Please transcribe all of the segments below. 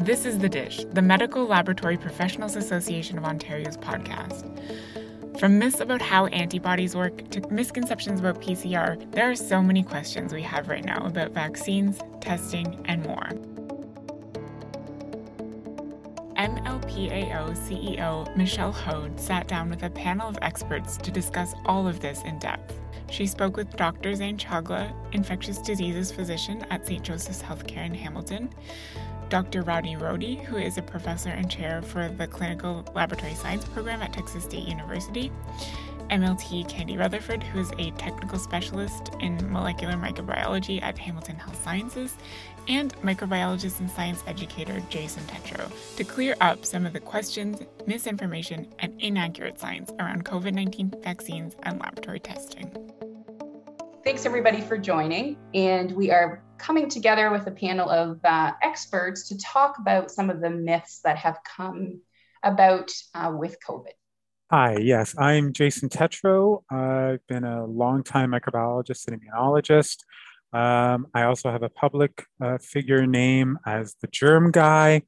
This is The Dish, the Medical Laboratory Professionals Association of Ontario's podcast. From myths about how antibodies work to misconceptions about PCR, there are so many questions we have right now about vaccines, testing, and more. MLPAO CEO Michelle Hoad sat down with a panel of experts to discuss all of this in depth. She spoke with Dr. Zain Chagla, infectious diseases physician at St. Joseph's Healthcare in Hamilton, Dr. Rodney Rohde, who is a professor and chair for the Clinical Laboratory Science program at Texas State University, MLT Candy Rutherford, who is a technical specialist in molecular microbiology at Hamilton Health Sciences, and microbiologist and science educator Jason Tetro to clear up some of the questions, misinformation, and inaccurate science around COVID 19 vaccines and laboratory testing. Thanks everybody for joining. And we are coming together with a panel of uh, experts to talk about some of the myths that have come about uh, with COVID. Hi, yes, I'm Jason Tetro. I've been a longtime microbiologist and immunologist. Um, I also have a public uh, figure name as the Germ Guy.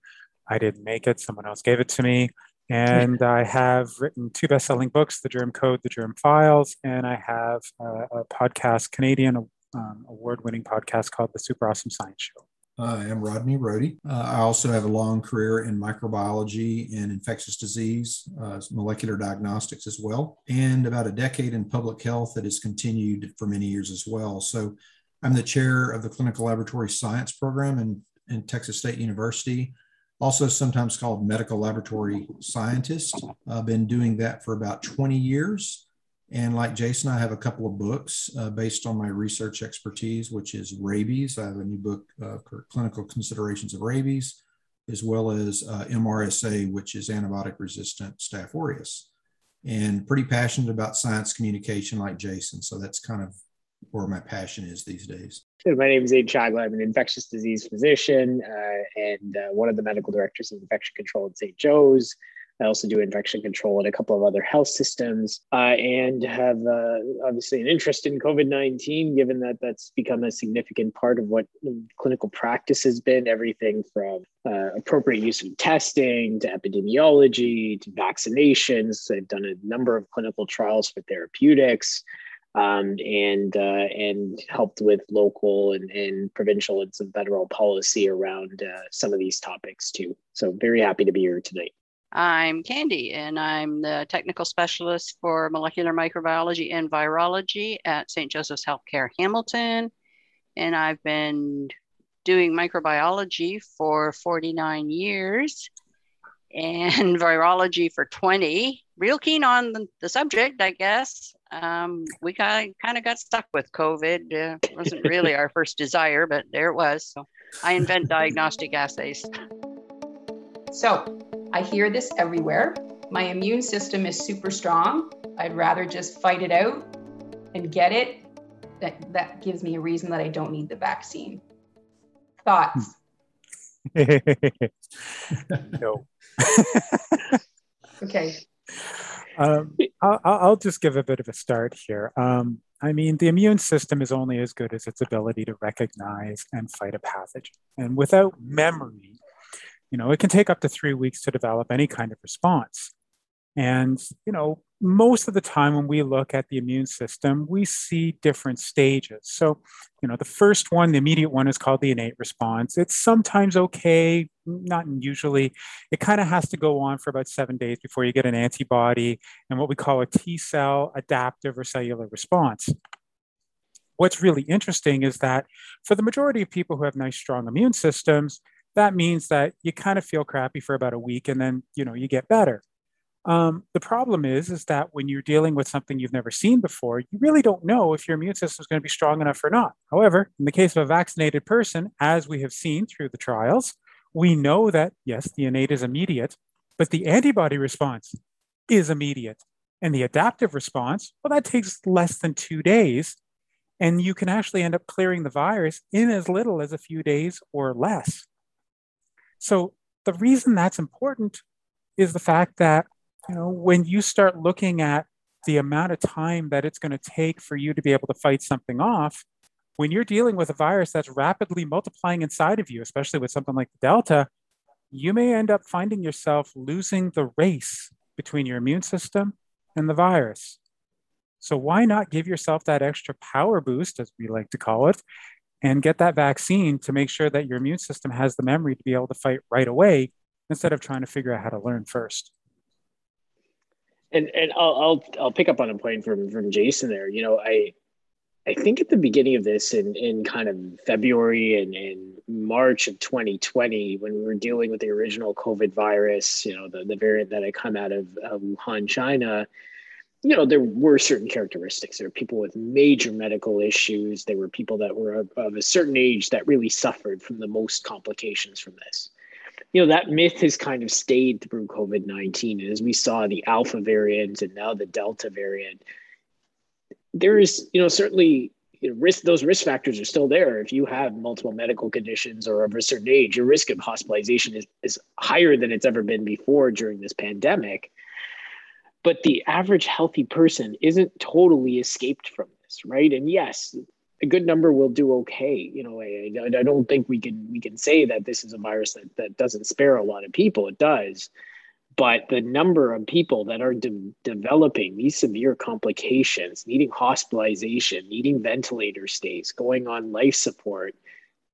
I didn't make it, someone else gave it to me. And I have written two best selling books The Germ Code, The Germ Files, and I have a, a podcast, Canadian um, award winning podcast called The Super Awesome Science Show. I am Rodney Rohde. Uh, I also have a long career in microbiology and infectious disease, uh, molecular diagnostics as well, and about a decade in public health that has continued for many years as well. So I'm the chair of the Clinical Laboratory Science program in, in Texas State University also sometimes called medical laboratory scientist. I've been doing that for about 20 years. And like Jason, I have a couple of books uh, based on my research expertise, which is rabies. I have a new book, uh, Clinical Considerations of Rabies, as well as uh, MRSA, which is antibiotic resistant Staph aureus. And pretty passionate about science communication like Jason. So that's kind of where my passion is these days. My name is Zain Chagla. I'm an infectious disease physician uh, and uh, one of the medical directors of infection control at St. Joe's. I also do infection control at a couple of other health systems uh, and have uh, obviously an interest in COVID 19, given that that's become a significant part of what clinical practice has been everything from uh, appropriate use of testing to epidemiology to vaccinations. I've done a number of clinical trials for therapeutics um, and uh, and helped with local and, and provincial and some federal policy around uh, some of these topics too. So very happy to be here tonight. I'm Candy, and I'm the technical specialist for molecular microbiology and virology at St. Joseph's Healthcare Hamilton. And I've been doing microbiology for 49 years and virology for 20. Real keen on the, the subject, I guess um, we kind of got stuck with COVID. Uh, it wasn't really our first desire, but there it was. So I invent diagnostic assays. So I hear this everywhere. My immune system is super strong. I'd rather just fight it out and get it. That, that gives me a reason that I don't need the vaccine. Thoughts? No. okay. Um, I'll, I'll, just give a bit of a start here. Um, I mean, the immune system is only as good as its ability to recognize and fight a pathogen. And without memory, you know, it can take up to three weeks to develop any kind of response. And, you know, most of the time when we look at the immune system, we see different stages. So, you know, the first one, the immediate one, is called the innate response. It's sometimes okay, not usually. It kind of has to go on for about seven days before you get an antibody and what we call a T cell adaptive or cellular response. What's really interesting is that for the majority of people who have nice, strong immune systems, that means that you kind of feel crappy for about a week and then, you know, you get better. Um, the problem is, is that when you're dealing with something you've never seen before, you really don't know if your immune system is going to be strong enough or not. However, in the case of a vaccinated person, as we have seen through the trials, we know that yes, the innate is immediate, but the antibody response is immediate. And the adaptive response, well, that takes less than two days. And you can actually end up clearing the virus in as little as a few days or less. So the reason that's important is the fact that you know, when you start looking at the amount of time that it's going to take for you to be able to fight something off, when you're dealing with a virus that's rapidly multiplying inside of you, especially with something like Delta, you may end up finding yourself losing the race between your immune system and the virus. So, why not give yourself that extra power boost, as we like to call it, and get that vaccine to make sure that your immune system has the memory to be able to fight right away instead of trying to figure out how to learn first? And and I'll I'll I'll pick up on a point from from Jason there. You know, I I think at the beginning of this in, in kind of February and, in March of 2020, when we were dealing with the original COVID virus, you know, the, the variant that had come out of, of Wuhan, China, you know, there were certain characteristics. There were people with major medical issues. There were people that were of, of a certain age that really suffered from the most complications from this. You know, that myth has kind of stayed through COVID 19. And as we saw the Alpha variant and now the Delta variant, there is, you know, certainly you know, risk those risk factors are still there. If you have multiple medical conditions or of a certain age, your risk of hospitalization is, is higher than it's ever been before during this pandemic. But the average healthy person isn't totally escaped from this, right? And yes, a good number will do okay. You know, I, I don't think we can we can say that this is a virus that, that doesn't spare a lot of people. It does but the number of people that are de- developing these severe complications, needing hospitalization, needing ventilator stays, going on life support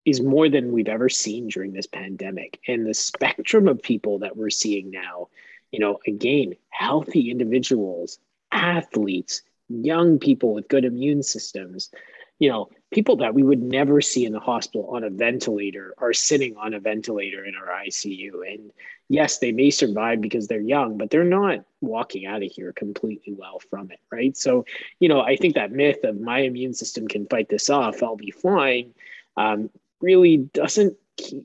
is more than we've ever seen during this pandemic. And the spectrum of people that we're seeing now, you know, again, healthy individuals, athletes, young people with good immune systems, you know, people that we would never see in the hospital on a ventilator are sitting on a ventilator in our ICU. And yes, they may survive because they're young, but they're not walking out of here completely well from it, right? So, you know, I think that myth of my immune system can fight this off, I'll be fine, um, really doesn't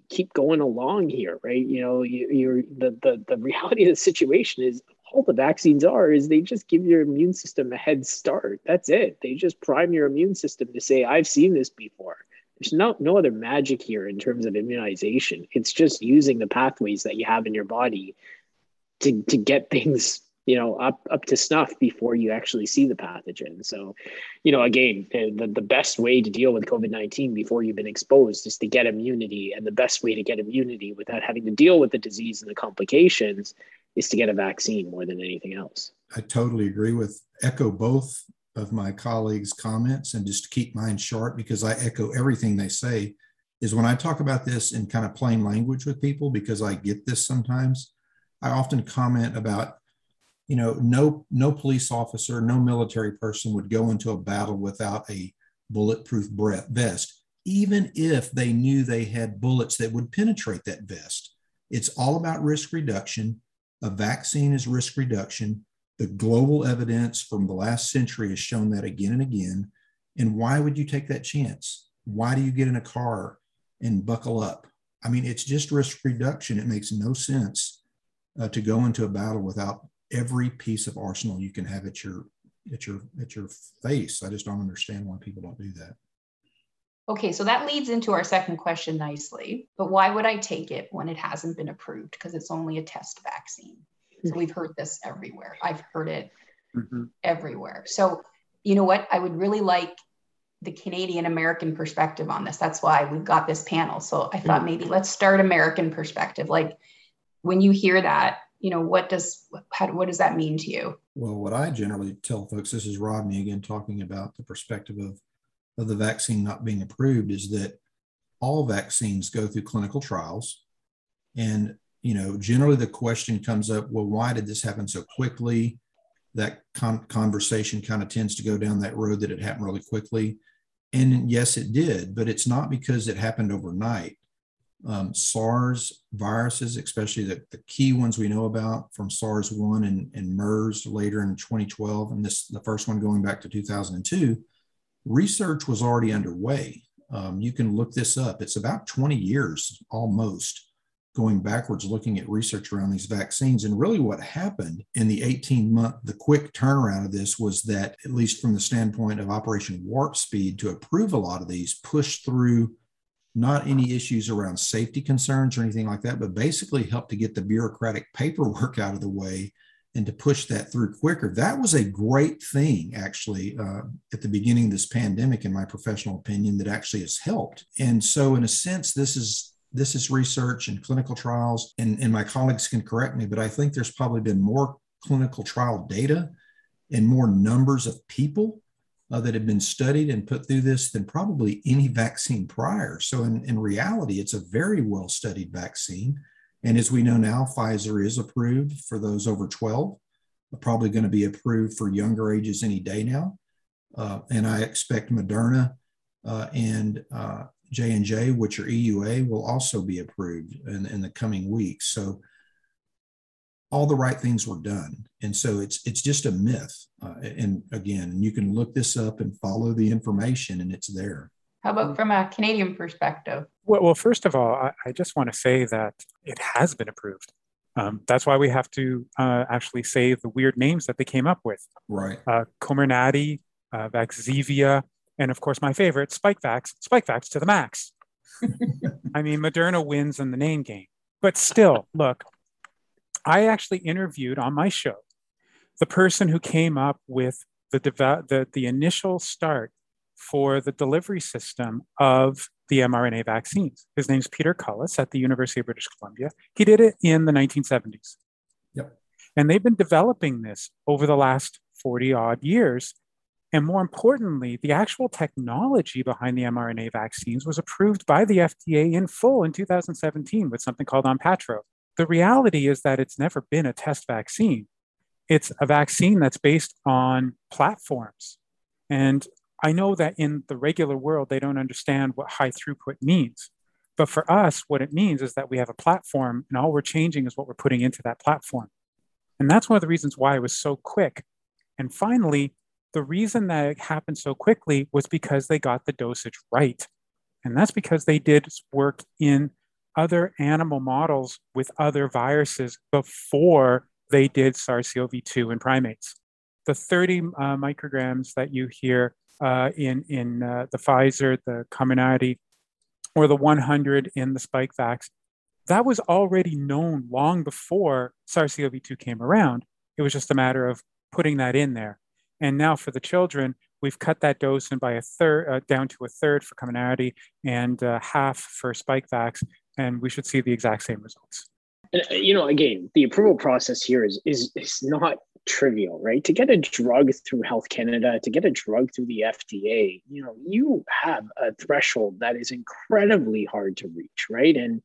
keep going along here, right? You know, you, are the, the the reality of the situation is all the vaccines are is they just give your immune system a head start. That's it. They just prime your immune system to say, I've seen this before. There's no, no other magic here in terms of immunization. It's just using the pathways that you have in your body to, to get things you know up up to snuff before you actually see the pathogen so you know again the, the best way to deal with covid-19 before you've been exposed is to get immunity and the best way to get immunity without having to deal with the disease and the complications is to get a vaccine more than anything else. I totally agree with echo both of my colleagues' comments and just to keep mine short because I echo everything they say is when I talk about this in kind of plain language with people because I get this sometimes, I often comment about you know no no police officer, no military person would go into a battle without a bulletproof vest even if they knew they had bullets that would penetrate that vest. It's all about risk reduction a vaccine is risk reduction. The global evidence from the last century has shown that again and again. And why would you take that chance? Why do you get in a car and buckle up? I mean, it's just risk reduction. It makes no sense uh, to go into a battle without every piece of arsenal you can have at your at your at your face. I just don't understand why people don't do that. Okay, so that leads into our second question nicely. But why would I take it when it hasn't been approved? Because it's only a test vaccine. So mm-hmm. we've heard this everywhere. I've heard it mm-hmm. everywhere. So, you know what? I would really like the Canadian American perspective on this. That's why we've got this panel. So I thought mm-hmm. maybe let's start American perspective. Like when you hear that, you know, what does how, what does that mean to you? Well, what I generally tell folks, this is Rodney again talking about the perspective of of the vaccine not being approved is that all vaccines go through clinical trials. And, you know, generally the question comes up, well, why did this happen so quickly? That con- conversation kind of tends to go down that road that it happened really quickly. And yes, it did, but it's not because it happened overnight. Um, SARS viruses, especially the, the key ones we know about from SARS 1 and, and MERS later in 2012, and this the first one going back to 2002, research was already underway. Um, you can look this up. It's about 20 years almost going backwards looking at research around these vaccines. And really, what happened in the 18 month, the quick turnaround of this was that, at least from the standpoint of Operation Warp Speed, to approve a lot of these, push through not any issues around safety concerns or anything like that, but basically helped to get the bureaucratic paperwork out of the way and to push that through quicker. That was a great thing, actually, uh, at the beginning of this pandemic, in my professional opinion, that actually has helped. And so, in a sense, this is this is research and clinical trials, and, and my colleagues can correct me, but I think there's probably been more clinical trial data and more numbers of people uh, that have been studied and put through this than probably any vaccine prior. So, in, in reality, it's a very well studied vaccine. And as we know now, Pfizer is approved for those over 12, probably going to be approved for younger ages any day now. Uh, and I expect Moderna uh, and uh, J and J, which are EUA, will also be approved in, in the coming weeks. So all the right things were done, and so it's it's just a myth. Uh, and again, you can look this up and follow the information, and it's there. How about from a Canadian perspective? Well, well first of all, I, I, just want to say that it has been approved. Um, that's why we have to uh, actually say the weird names that they came up with. Right. Uh, Comirnaty, uh, Vaxzevria, and of course, my favorite, Spikevax, Spikevax to the max. I mean, Moderna wins in the name game. But still, look, I actually interviewed on my show the person who came up with the, the, the initial start for the delivery system of the mRNA vaccines. His name's Peter Cullis at the University of British Columbia. He did it in the 1970s. Yep. And they've been developing this over the last 40 odd years and more importantly, the actual technology behind the mRNA vaccines was approved by the FDA in full in 2017 with something called Onpattro. The reality is that it's never been a test vaccine. It's a vaccine that's based on platforms. And I know that in the regular world, they don't understand what high throughput means. But for us, what it means is that we have a platform, and all we're changing is what we're putting into that platform. And that's one of the reasons why it was so quick. And finally, the reason that it happened so quickly was because they got the dosage right. And that's because they did work in other animal models with other viruses before they did SARS CoV 2 in primates. The 30 uh, micrograms that you hear uh, in, in uh, the Pfizer, the Comirnaty, or the 100 in the Spikevax, that was already known long before SARS CoV 2 came around. It was just a matter of putting that in there. And now for the children, we've cut that dose in by a third uh, down to a third for Comirnaty and uh, half for Spikevax, and we should see the exact same results. Uh, you know, again, the approval process here is is is not trivial, right? To get a drug through Health Canada, to get a drug through the FDA, you know, you have a threshold that is incredibly hard to reach, right? And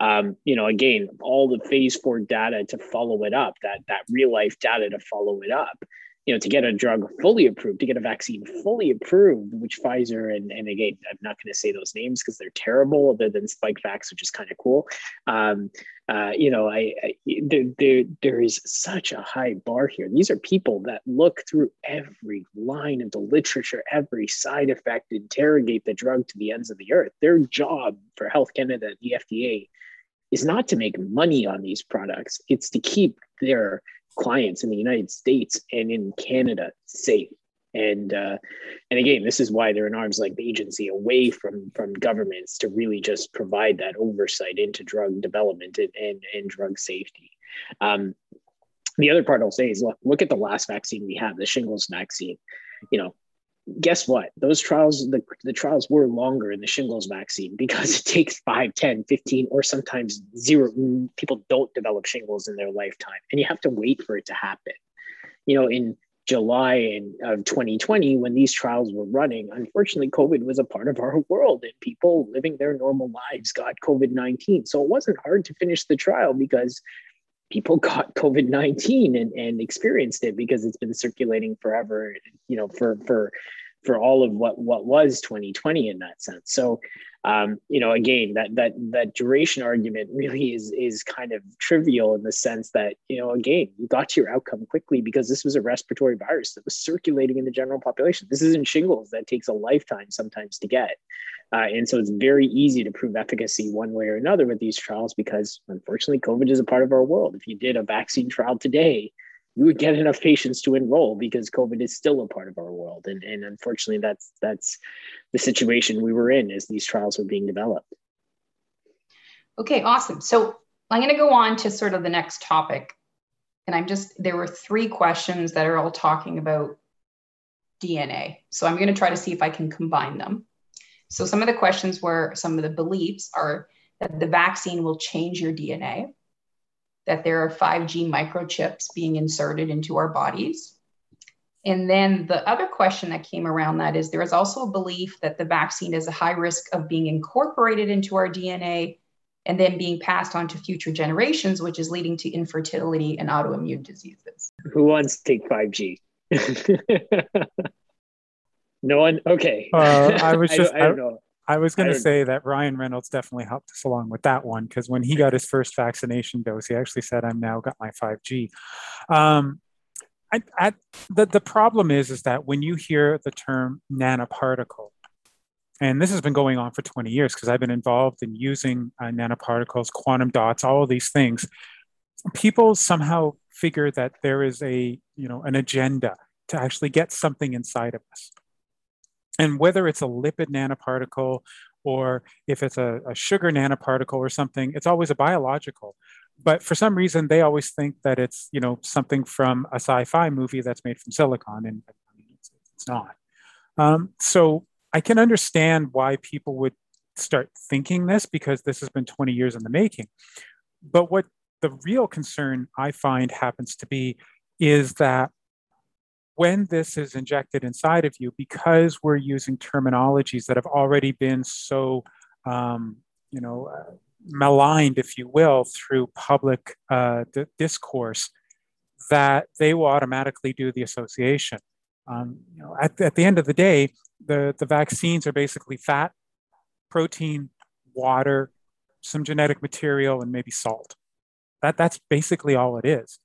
um, you know, again, all the phase four data to follow it up, that that real life data to follow it up you know, to get a drug fully approved, to get a vaccine fully approved, which Pfizer and, and again, I'm not going to say those names because they're terrible, other than Spikevax, which is kind of cool. Um, uh, you know, I, I there, there, there is such a high bar here. These are people that look through every line of the literature, every side effect, interrogate the drug to the ends of the earth. Their job for Health Canada, the FDA, is not to make money on these products. It's to keep their clients in the United States and in Canada safe. And uh, and again, this is why they're an arm's length agency away from from governments to really just provide that oversight into drug development and and, and drug safety. Um, the other part I'll say is look look at the last vaccine we have, the shingles vaccine. You know, guess what? Those trials the, the trials were longer in the shingles vaccine because it takes 5 10 15 or sometimes zero. People don't develop shingles in their lifetime and you have to wait for it to happen. You know in july in, of 2020 when these trials were running unfortunately covid was a part of our world and people living their normal lives got covid-19 so it wasn't hard to finish the trial because people got COVID nineteen and, and experienced it because it's been circulating forever. You know, for for for all of what what was 2020 in that sense. So, um, you know, again, that that that duration argument really is is kind of trivial in the sense that you know, again, you got to your outcome quickly because this was a respiratory virus that was circulating in the general population. This isn't shingles that takes a lifetime sometimes to get. Uh, and so it's very easy to prove efficacy one way or another with these trials because unfortunately, COVID is a part of our world. If you did a vaccine trial today, you would get enough patients to enroll because COVID is still a part of our world. And, and unfortunately, that's that's the situation we were in as these trials were being developed. Okay, awesome. So I'm going to go on to sort of the next topic. And I'm just, there were three questions that are all talking about DNA. So I'm going to try to see if I can combine them. So some of the questions were some of the beliefs are that the vaccine will change your DNA, that there are 5G microchips being inserted into our bodies. And then the other question that came around that is there is also a belief that the vaccine is a high risk of being incorporated into our DNA and then being passed on to future generations, which is leading to infertility and autoimmune diseases. Who wants to take 5G? no one? Okay. Uh, I was just, I, don't, I don't know. I was going to say that Ryan Reynolds definitely helped us along with that one because when he got his first vaccination dose, he actually said, "I'm now got my 5G." Um, I, I, the the problem is is that when you hear the term nanoparticle, and this has been going on for 20 years because I've been involved in using uh, nanoparticles, quantum dots, all of these things. People somehow figure that there is a you know an agenda to actually get something inside of us. And whether it's a lipid nanoparticle or if it's a, a, sugar nanoparticle or something, it's always a biological. But for some reason, they always think that it's you know something from a sci-fi movie that's made from silicon, and it's, it's not. Um, so I can understand why people would start thinking this because this has been 20 years in the making. But what the real concern I find happens to be is that when this is injected inside of you, because we're using terminologies that have already been so, um, you know, uh, maligned, if you will, through public uh, d- discourse, that they will automatically do the association. Um, you know, at, at the end of the day, the, the vaccines are basically fat, protein, water, some genetic material, and maybe salt. That, that's basically all it is.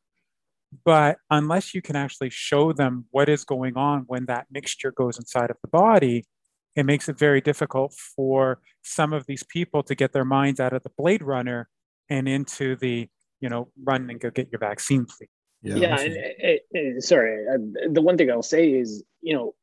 But unless you can actually show them what is going on when that mixture goes inside of the body, it makes it very difficult for some of these people to get their minds out of the Blade Runner and into the, you know, run and go get your vaccine, please. Yeah, yeah and, and, sorry. Uh, the one thing I'll say is, you know,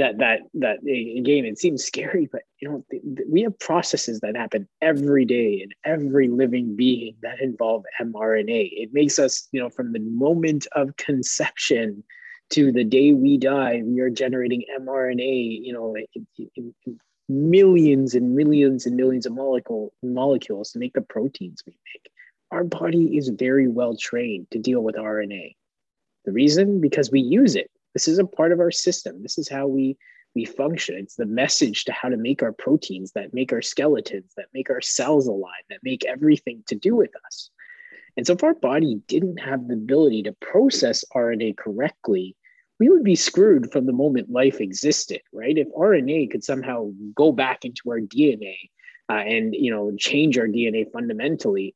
that that that again it seems scary but you know th- th- we have processes that happen every day in every living being that involve mrna. It makes us you know from the moment of conception to the day we die we are generating mrna you know in, in, in millions and millions and millions of molecule, molecules to make the proteins we make. Our body is very well trained to deal with rna the reason? Because we use it this is a part of our system. This is how we we function. It's the message to how to make our proteins that make our skeletons, that make our cells alive, that make everything to do with us. And so if our body didn't have the ability to process RNA correctly, we would be screwed from the moment life existed, right? If RNA could somehow go back into our DNA uh, and you know change our DNA fundamentally,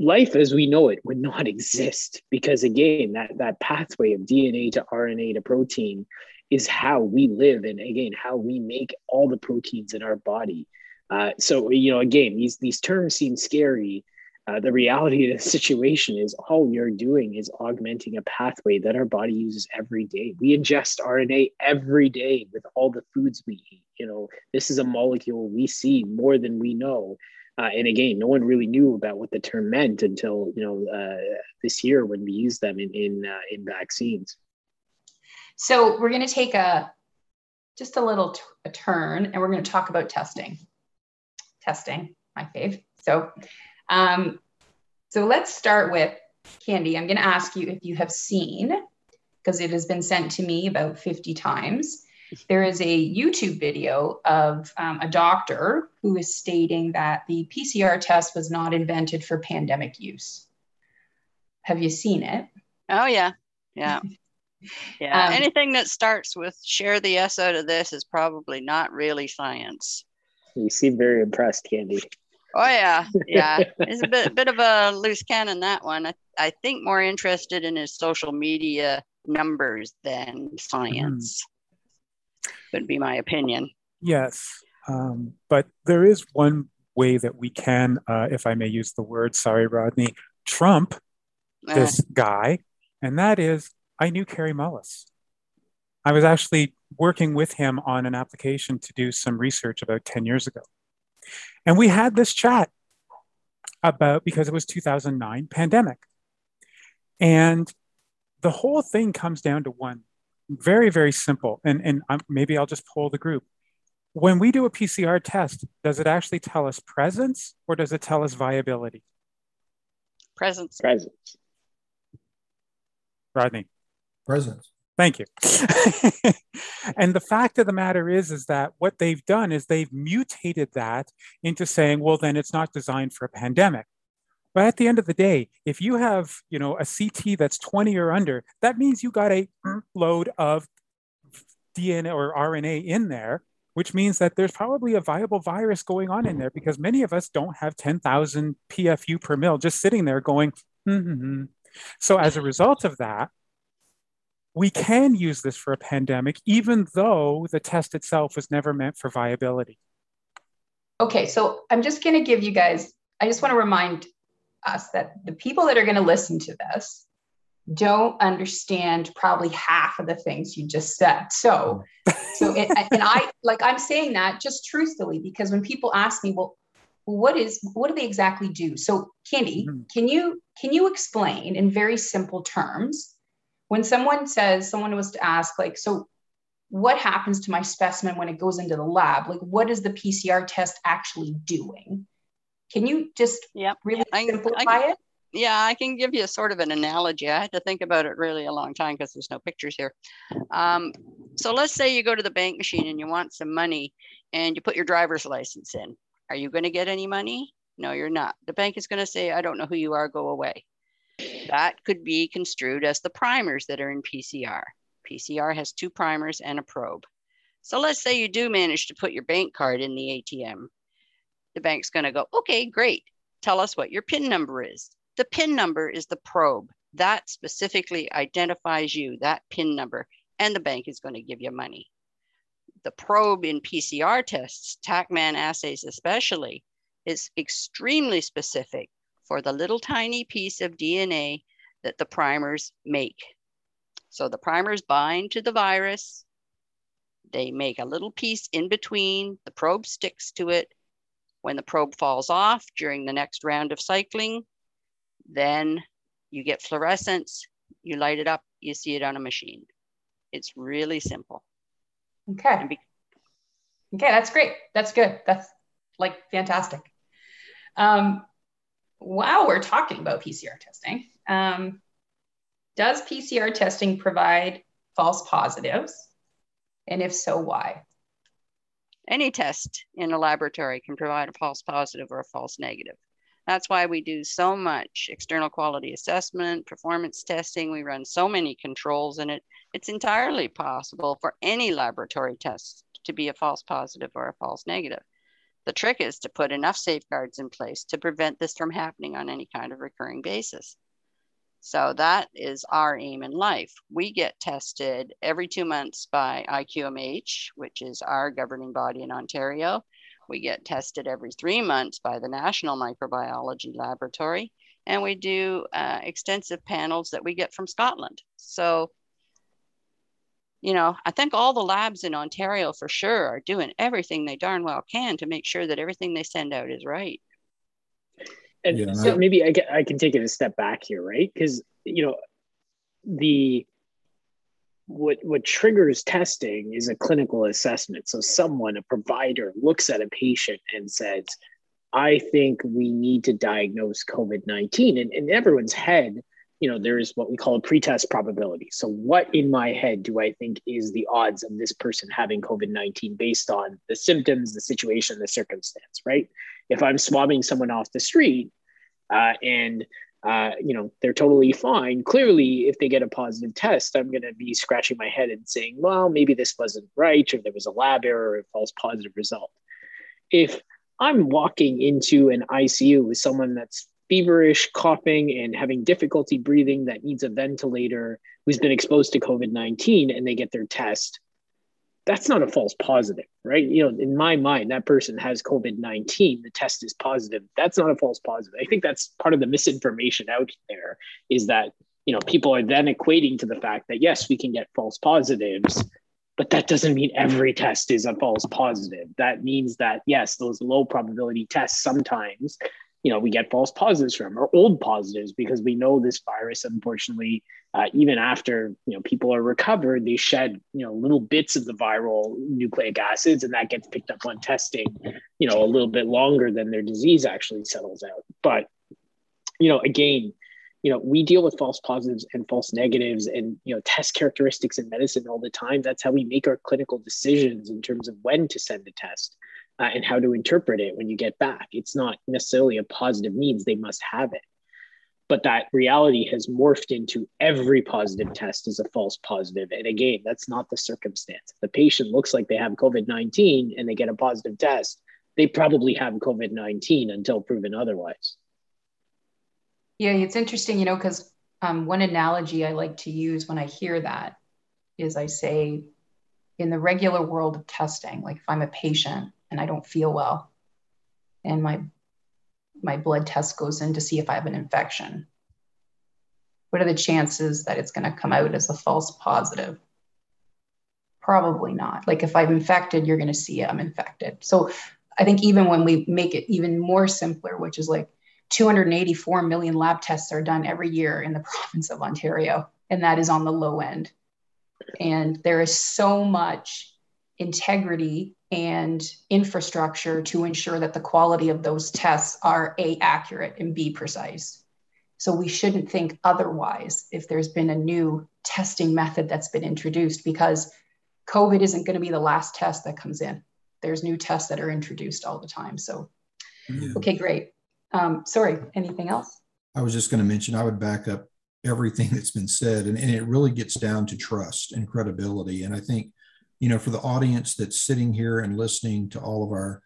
life as we know it would not exist because again that that pathway of dna to rna to protein is how we live and again how we make all the proteins in our body. Uh, so you know again these these terms seem scary. Uh, the reality of the situation is all you're doing is augmenting a pathway that our body uses every day. We ingest rna every day with all the foods we eat. You know this is a molecule we see more than we know uh, and again, no one really knew about what the term meant until you know uh, this year when we used them in in, uh, in vaccines. So we're going to take a just a little t- a turn, and we're going to talk about testing. Testing, my fave. So, um, so let's start with Candy. I'm going to ask you if you have seen, because it has been sent to me about 50 times there is a YouTube video of um, a doctor who is stating that the PCR test was not invented for pandemic use. Have you seen it? Oh, yeah. Yeah. Yeah. Um, Anything that starts with share the S out of this is probably not really science. You seem very impressed, Candy. Oh yeah, yeah. It's a bit bit of a loose cannon that one. I, I think more interested in his social media numbers than science would be my opinion. Yes, um, but there is one way that we can, uh, if I may use the word, sorry, Rodney, trump this uh. guy, and that is I knew Kary Mullis. I was actually working with him on an application to do some research about 10 years ago. And we had this chat about because it was 2009 pandemic. And the whole thing comes down to one very, very simple. And, and I'm, maybe I'll just poll the group. when we do a PCR test, does it actually tell us presence or does it tell us viability? Presence. Presence. Rodney. Presence. Thank you. and the fact of the matter is, is that what they've done is they've mutated that into saying, well, then it's not designed for a pandemic. But at the end of the day, if you have, you know, a CT that's 20 or under, that means you got a load of DNA or RNA in there, which means that there's probably a viable virus going on in there because many of us don't have 10,000 PFU per mil just sitting there going, mm-hmm. so as a result of that, we can use this for a pandemic, even though the test itself was never meant for viability. Okay, so I'm just going to give you guys, I just want to remind us that the people that are going to listen to this don't understand probably half of the things you just said. So, so it, and I like I'm saying that just truthfully because when people ask me, well, what is what do they exactly do? So, Candy, mm-hmm. can you can you explain in very simple terms when someone says someone was to ask like, so what happens to my specimen when it goes into the lab? Like, what is the PCR test actually doing? Can you just yep. really I, simplify I, it? Yeah, I can give you sort of an analogy. I had to think about it really a long time because there's no pictures here. Um, so let's say you go to the bank machine and you want some money and you put your driver's license in. Are you going to get any money? No, you're not. The bank is going to say, I don't know who you are, go away. That could be construed as the primers that are in PCR. PCR has two primers and a probe. So let's say you do manage to put your bank card in the ATM the bank's going to go, okay, great. Tell us what your PIN number is. The PIN number is the probe that specifically identifies you, that PIN number, and the bank is going to give you money. The probe in PCR tests, TaqMan assays especially, is extremely specific for the little tiny piece of DNA that the primers make. So the primers bind to the virus, they make a little piece in between, the probe sticks to it, when the probe falls off during the next round of cycling, then you get fluorescence, you light it up, you see it on a machine. It's really simple. Okay. Be- okay, that's great. That's good. That's like fantastic. Um, while we're talking about PCR testing, um, does PCR testing provide false positives? And if so, why? Any test in a laboratory can provide a false positive or a false negative. That's why we do so much external quality assessment, performance testing. We run so many controls in it. It's entirely possible for any laboratory test to be a false positive or a false negative. The trick is to put enough safeguards in place to prevent this from happening on any kind of recurring basis. So that is our aim in life. We get tested every two months by IQMH, which is our governing body in Ontario. We get tested every three months by the National Microbiology Laboratory, and we do uh, extensive panels that we get from Scotland. So, you know, I think all the labs in Ontario for sure are doing everything they darn well can to make sure that everything they send out is right. And yeah. so maybe I can, I can take it a step back here, right? Because you know, the what what triggers testing is a clinical assessment. So someone, a provider, looks at a patient and says, "I think we need to diagnose COVID nineteen." And in everyone's head, you know, there is what we call a pretest probability. So, what in my head do I think is the odds of this person having COVID 19 based on the symptoms, the situation, the circumstance, right? If I'm swabbing someone off the street uh, and uh, you know they're totally fine, clearly if they get a positive test, I'm going to be scratching my head and saying, well, maybe this wasn't right, or there was a lab error, or a false positive result. If I'm walking into an ICU with someone that's feverish, coughing, and having difficulty breathing that needs a ventilator, who's been exposed to COVID 19, and they get their test, that's not a false positive, right? You know, in my mind, that person has COVID 19, the test is positive. That's not a false positive. I think that's part of the misinformation out there is that, you know, people are then equating to the fact that, yes, we can get false positives, but that doesn't mean every test is a false positive. That means that, yes, those low probability tests sometimes you know we get false positives from or old positives because we know this virus unfortunately uh, even after you know people are recovered they shed you know little bits of the viral nucleic acids and that gets picked up on testing you know a little bit longer than their disease actually settles out but you know again you know we deal with false positives and false negatives and you know test characteristics in medicine all the time that's how we make our clinical decisions in terms of when to send a test uh, and how to interpret it when you get back. It's not necessarily a positive means they must have it. But that reality has morphed into every positive test is a false positive. And again, that's not the circumstance. The patient looks like they have COVID 19 and they get a positive test, they probably have COVID 19 until proven otherwise. Yeah, it's interesting, you know, because um, one analogy I like to use when I hear that is I say, in the regular world of testing, like if I'm a patient and I don't feel well. And my my blood test goes in to see if I have an infection. What are the chances that it's going to come out as a false positive? Probably not. Like if I'm infected, you're going to see I'm infected. So I think even when we make it even more simpler, which is like 284 million lab tests are done every year in the province of Ontario, and that is on the low end. And there is so much integrity and infrastructure to ensure that the quality of those tests are A, accurate and B, precise. So we shouldn't think otherwise if there's been a new testing method that's been introduced because COVID isn't going to be the last test that comes in. There's new tests that are introduced all the time. So, yeah. okay, great. Um, sorry, anything else? I was just going to mention, I would back up everything that's been said, and, and it really gets down to trust and credibility. And I think you know, for the audience that's sitting here and listening to all of our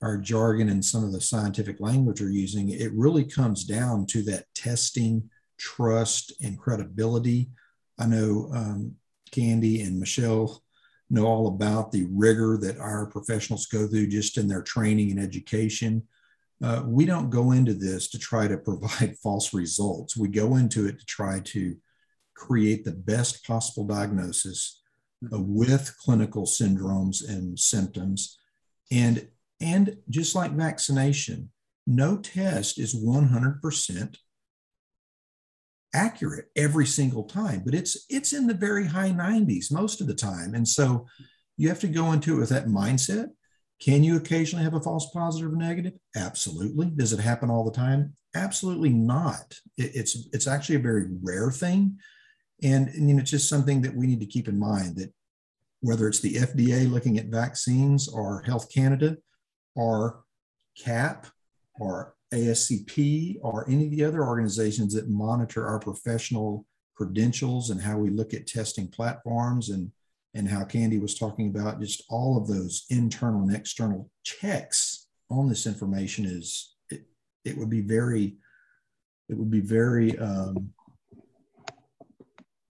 our jargon and some of the scientific language we're using, it really comes down to that testing, trust, and credibility. I know um, Candy and Michelle know all about the rigor that our professionals go through just in their training and education. Uh, we don't go into this to try to provide false results. We go into it to try to create the best possible diagnosis Uh, with clinical syndromes and symptoms. And, and just like vaccination, no test is 100% accurate every single time, but it's it's in the very high 90s most of the time. And so you have to go into it with that mindset. Can you occasionally have a false positive or negative? Absolutely. Does it happen all the time? Absolutely not. It, it's it's actually a very rare thing. And, you know, it's just something that we need to keep in mind that whether it's the FDA looking at vaccines or Health Canada or CAP or ASCP or any of the other organizations that monitor our professional credentials and how we look at testing platforms and and how Candy was talking about just all of those internal and external checks on this information is it, it would be very it would be very um,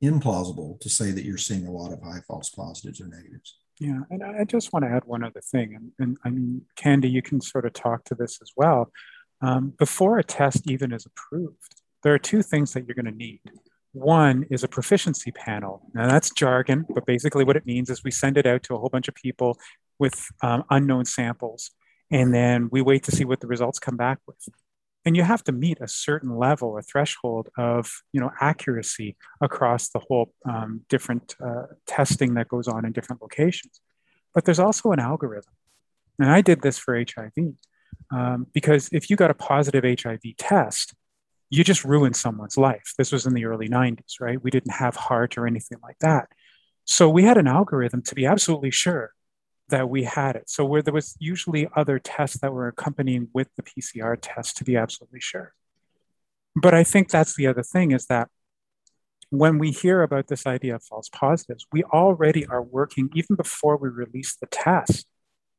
implausible to say that you're seeing a lot of high false positives or negatives. Yeah, and I just want to add one other thing, and, and I mean, Candy, you can sort of talk to this as well. Um, before a test even is approved, there are two things that you're going to need. One is a proficiency panel. Now that's jargon, but basically what it means is we send it out to a whole bunch of people with um, unknown samples, and then we wait to see what the results come back with and you have to meet a certain level a threshold of you know accuracy across the whole um, different uh, testing that goes on in different locations. But there's also an algorithm. And i did this for hiv um, because if you got a positive hiv test you just ruined someone's life. This was in the early 90s right? We didn't have HAART or anything like that. So we had an algorithm to be absolutely sure that we had it. So where there was usually other tests that were accompanying with the PCR test to be absolutely sure. But I think that's the other thing is that when we hear about this idea of false positives, we already are working even before we release the test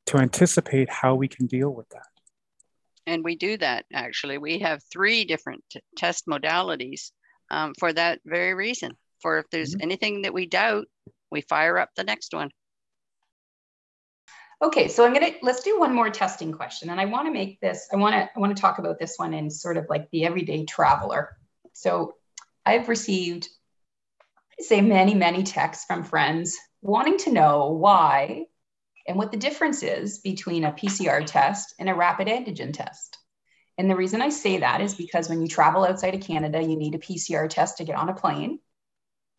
to anticipate how we can deal with that. And we do that actually. We have three different t- test modalities um, for that very reason. For if there's mm-hmm. anything that we doubt, we fire up the next one. Okay, so I'm gonna let's do one more testing question, and I want to make this. I want to I want to talk about this one in sort of like the everyday traveler. So I've received, I say, many many texts from friends wanting to know why and what the difference is between a PCR test and a rapid antigen test. And the reason I say that is because when you travel outside of Canada, you need a PCR test to get on a plane,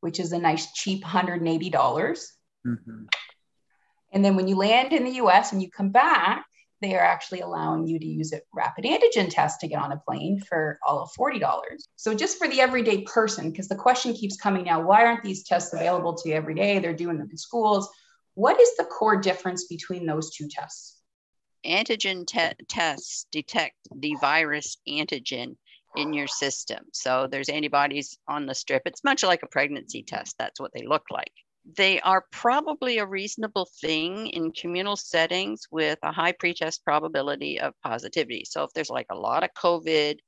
which is a nice cheap 180. dollars mm-hmm. And then when you land in the US and you come back, they are actually allowing you to use a rapid antigen test to get on a plane for all of $40. So just for the everyday person, because the question keeps coming now, why aren't these tests available to you every day? They're doing them in schools. What is the core difference between those two tests? Antigen te- tests detect the virus antigen in your system. So there's antibodies on the strip. It's much like a pregnancy test. That's what they look like they are probably a reasonable thing in communal settings with a high pretest probability of positivity. So if there's like a lot of COVID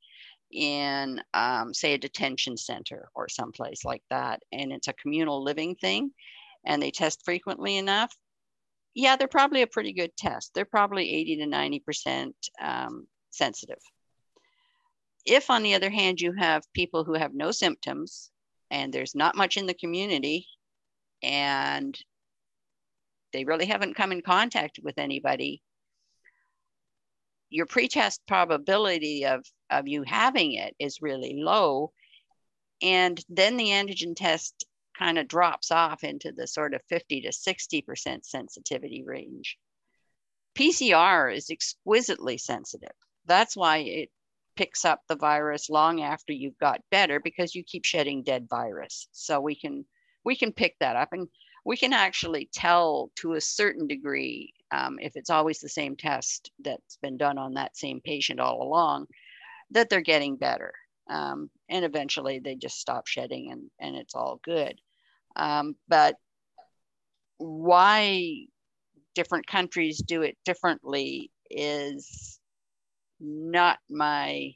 in, um, say, a detention center or someplace like that, and it's a communal living thing, and they test frequently enough, yeah, they're probably a pretty good test. They're probably 80 to 90% um, sensitive. If, on the other hand, you have people who have no symptoms and there's not much in the community, and they really haven't come in contact with anybody, your pretest probability of, of you having it is really low. And then the antigen test kind of drops off into the sort of 50 to 60% sensitivity range. PCR is exquisitely sensitive. That's why it picks up the virus long after you've got better because you keep shedding dead virus. So we can we can pick that up and we can actually tell to a certain degree um, if it's always the same test that's been done on that same patient all along that they're getting better um, and eventually they just stop shedding and, and it's all good um, but why different countries do it differently is not my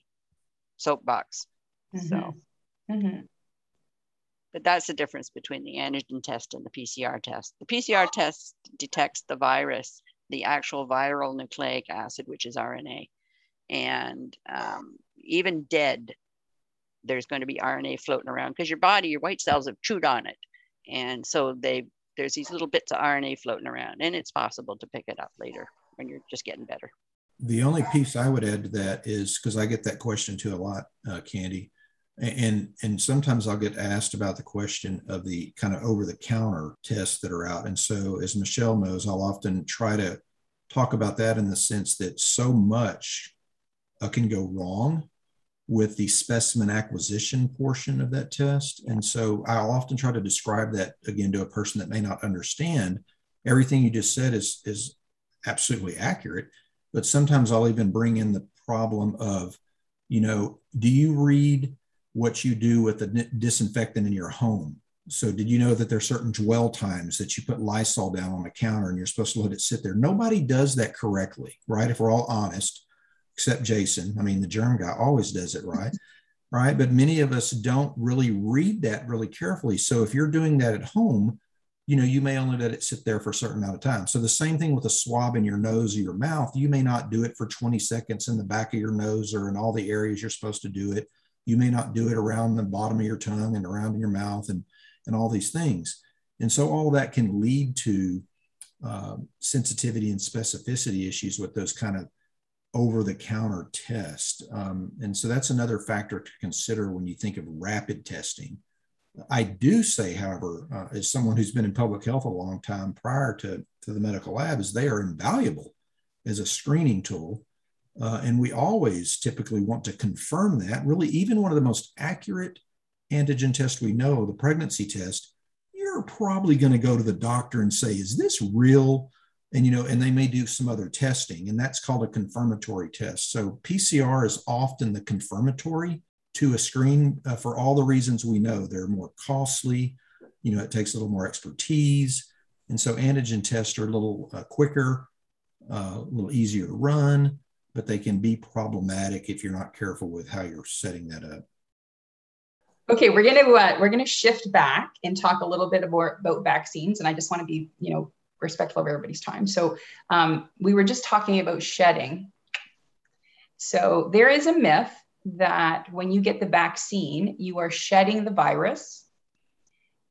soapbox mm-hmm. so mm-hmm. But that's the difference between the antigen test and the PCR test. The PCR test detects the virus, the actual viral nucleic acid, which is RNA. And um, even dead, there's going to be RNA floating around because your body, your white cells have chewed on it. And so they there's these little bits of RNA floating around, and it's possible to pick it up later when you're just getting better. The only piece I would add to that is because I get that question too a lot, uh, Candy and and sometimes i'll get asked about the question of the kind of over the counter tests that are out. And so as michelle knows i'll often try to talk about that in the sense that so much uh, can go wrong with the specimen acquisition portion of that test. And so i'll often try to describe that again to a person that may not understand. Everything you just said is is absolutely accurate but sometimes i'll even bring in the problem of you know do you read what you do with the disinfectant in your home. So, did you know that there are certain dwell times that you put Lysol down on the counter and you're supposed to let it sit there? Nobody does that correctly, right? If we're all honest, except Jason. I mean, the germ guy always does it right, right? But many of us don't really read that really carefully. So, if you're doing that at home, you know, you may only let it sit there for a certain amount of time. So, the same thing with a swab in your nose or your mouth, you may not do it for 20 seconds in the back of your nose or in all the areas you're supposed to do it you may not do it around the bottom of your tongue and around your mouth and, and all these things. And so all that can lead to uh, sensitivity and specificity issues with those kind of over the counter tests. Um, and so that's another factor to consider when you think of rapid testing. I do say, however, uh, as someone who's been in public health a long time prior to, to the medical lab, is they are invaluable as a screening tool uh, and we always typically want to confirm that. Really, even one of the most accurate antigen tests we know, the pregnancy test, you're probably going to go to the doctor and say, is this real? And, you know, and they may do some other testing, and that's called a confirmatory test. So PCR is often the confirmatory to a screen uh, for all the reasons we know. They're more costly, you know, it takes a little more expertise. And so antigen tests are a little uh, quicker, uh, a little easier to run but they can be problematic if you're not careful with how you're setting that up. Okay, we're gonna uh, we're gonna shift back and talk a little bit more about vaccines, and I just want to be you know respectful of everybody's time. So um, we were just talking about shedding. So there is a myth that when you get the vaccine, you are shedding the virus,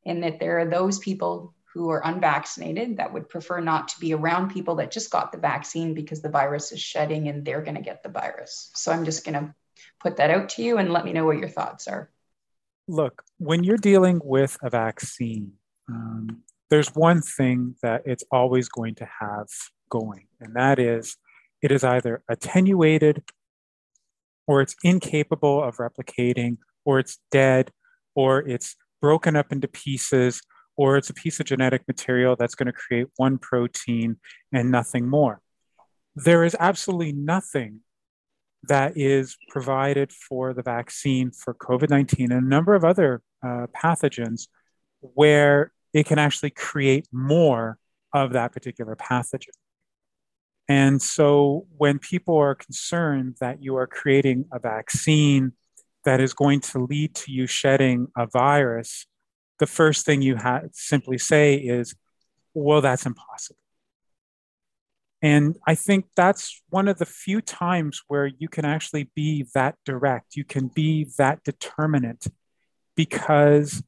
and that there are those people who are unvaccinated that would prefer not to be around people that just got the vaccine because the virus is shedding and they're going to get the virus. So I'm just going to put that out to you and let me know what your thoughts are. Look, when you're dealing with a vaccine, um, there's one thing that it's always going to have going, and that is it is either attenuated or it's incapable of replicating, or it's dead, or it's broken up into pieces, or it's a piece of genetic material that's going to create one protein and nothing more. There is absolutely nothing that is provided for the vaccine for COVID 19 and a number of other uh, pathogens where it can actually create more of that particular pathogen. And so when people are concerned that you are creating a vaccine that is going to lead to you shedding a virus, the first thing you ha- simply say is, well, that's impossible. And I think that's one of the few times where you can actually be that direct, you can be that determinate because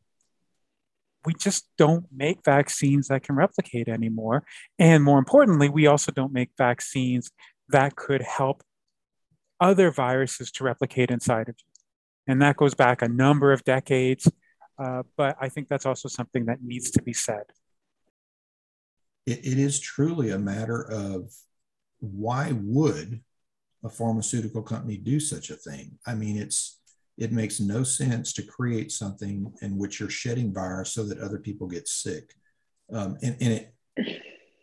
we just don't make vaccines that can replicate anymore. And more importantly, we also don't make vaccines that could help other viruses to replicate inside of you. And that goes back a number of decades. Uh, but I think that's also something that needs to be said. it, it is truly a matter of why would a pharmaceutical company do such a thing? I mean, it's it makes no sense to create something in which you're shedding virus so that other people get sick. Um, and, and it,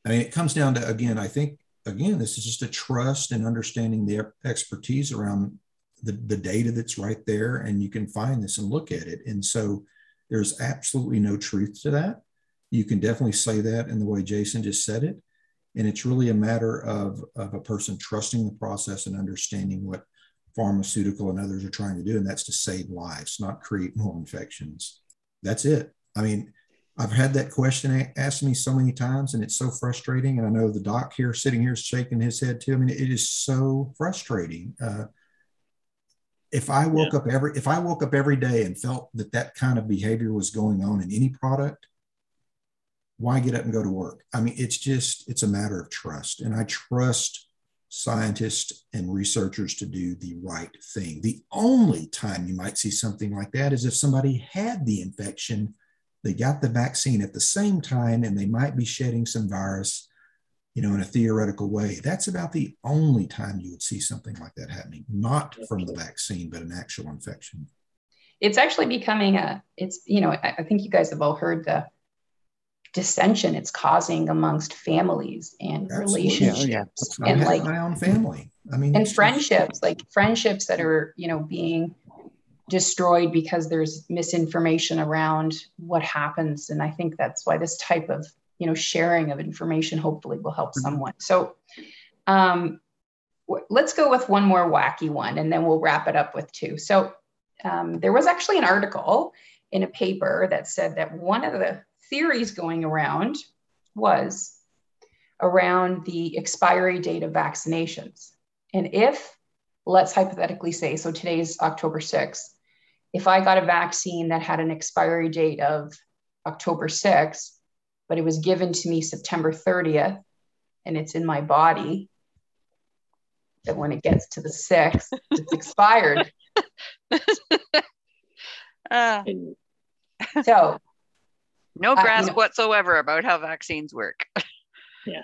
I mean, it comes down to, again, I think, again, this is just a trust and understanding the expertise around the, the data that's right there. And you can find this and look at it. And so there's absolutely no truth to that. You can definitely say that in the way Jason just said it. And it's really a matter of, of a person trusting the process and understanding what pharmaceutical and others are trying to do, and that's to save lives, not create more infections. That's it. I mean, I've had that question asked me so many times, and it's so frustrating. And I know the doc here sitting here, is shaking his head too. I mean, it is so frustrating. Uh, if I woke yeah. up every if I woke up every day and felt that that kind of behavior was going on in any product, why get up and go to work? I mean, it's just it's a matter of trust, and I trust scientists and researchers to do the right thing. The only time you might see something like that is if somebody had the infection, they got the vaccine at the same time, and they might be shedding some virus, you know, in a theoretical way. That's about the only time you would see something like that happening, not from the vaccine, but an actual infection. It's actually becoming a, it's, you know, I think you guys have all heard the dissension it's causing amongst families and Absolutely. relationships yeah, oh, and like my own family i mean and friendships like friendships that are you know being destroyed because there's misinformation around what happens and i think that's why this type of you know sharing of information hopefully will help mm-hmm. someone so um, let's go with one more wacky one and then we'll wrap it up with two so um, there was actually an article in a paper that said that one of the theories going around was around the expiry date of vaccinations. And if, let's hypothetically say, so today's October 6th, if I got a vaccine that had an expiry date of October 6th, but it was given to me September 30th and it's in my body, that when it gets to the 6th, it's expired. uh. So no grasp uh, you know, whatsoever about how vaccines work. yeah.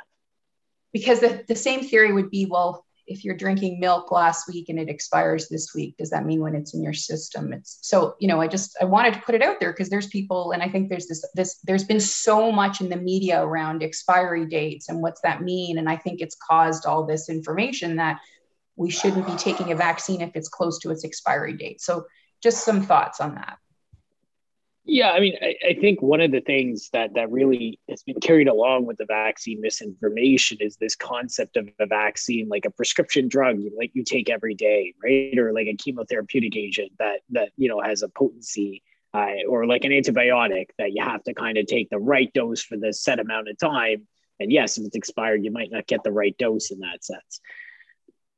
Because the, the same theory would be well, if you're drinking milk last week and it expires this week, does that mean when it's in your system? It's so, you know, I just I wanted to put it out there because there's people, and I think there's this this there's been so much in the media around expiry dates and what's that mean. And I think it's caused all this information that we shouldn't be taking a vaccine if it's close to its expiry date. So just some thoughts on that. Yeah, I mean, I, I, think one of the things that that really has been carried along with the vaccine misinformation is this concept of a vaccine like a prescription drug, like you take every day, right, or like a chemotherapeutic agent that that you know has a potency, uh, or like an antibiotic that you have to kind of take the right dose for the set amount of time. And yes, if it's expired, you might not get the right dose in that sense.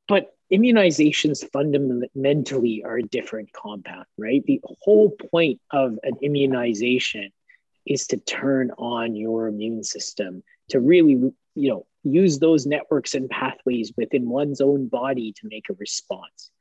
But immunizations fundamentally are a different compound, right? The whole point of an immunization is to turn on your immune system to really, you know, use those networks and pathways within one's own body to make a response.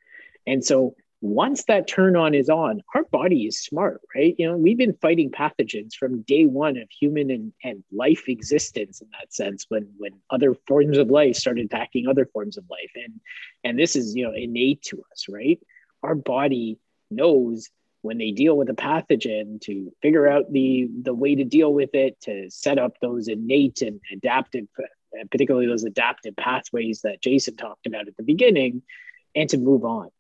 And so once that turn on is on, our body is smart, right? You know, we've been fighting pathogens from day one of human and, and life existence in that sense when when other forms of life started attacking other forms of life. And and this is, you know, innate to us, right? Our body knows when they deal with a pathogen to figure out the the way to deal with it, to set up those innate and adaptive, particularly those adaptive pathways that Jason talked about at the beginning, and to move on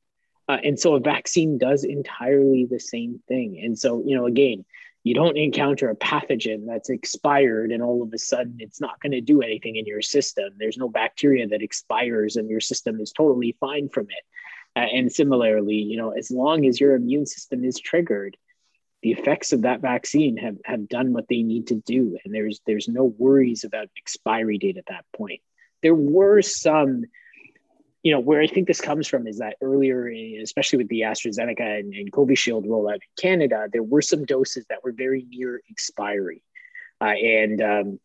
uh, and so a vaccine does entirely the same thing. And so, you know, again, you don't encounter a pathogen that's expired and all of a sudden it's not going to do anything in your system. There's no bacteria that expires and your system is totally fine from it. Uh, and similarly, you know, as long as your immune system is triggered, the effects of that vaccine have, have done what they need to do. And there's there's no worries about expiry date at that point. There were some you know, where I think this comes from is that earlier, especially with the AstraZeneca and, and Covishield rollout in Canada, there were some doses that were very near expiry. Uh, and, um,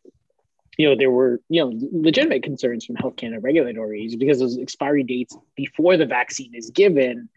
you know, there were, you know, legitimate concerns from Health Canada regulatories because those expiry dates before the vaccine is given,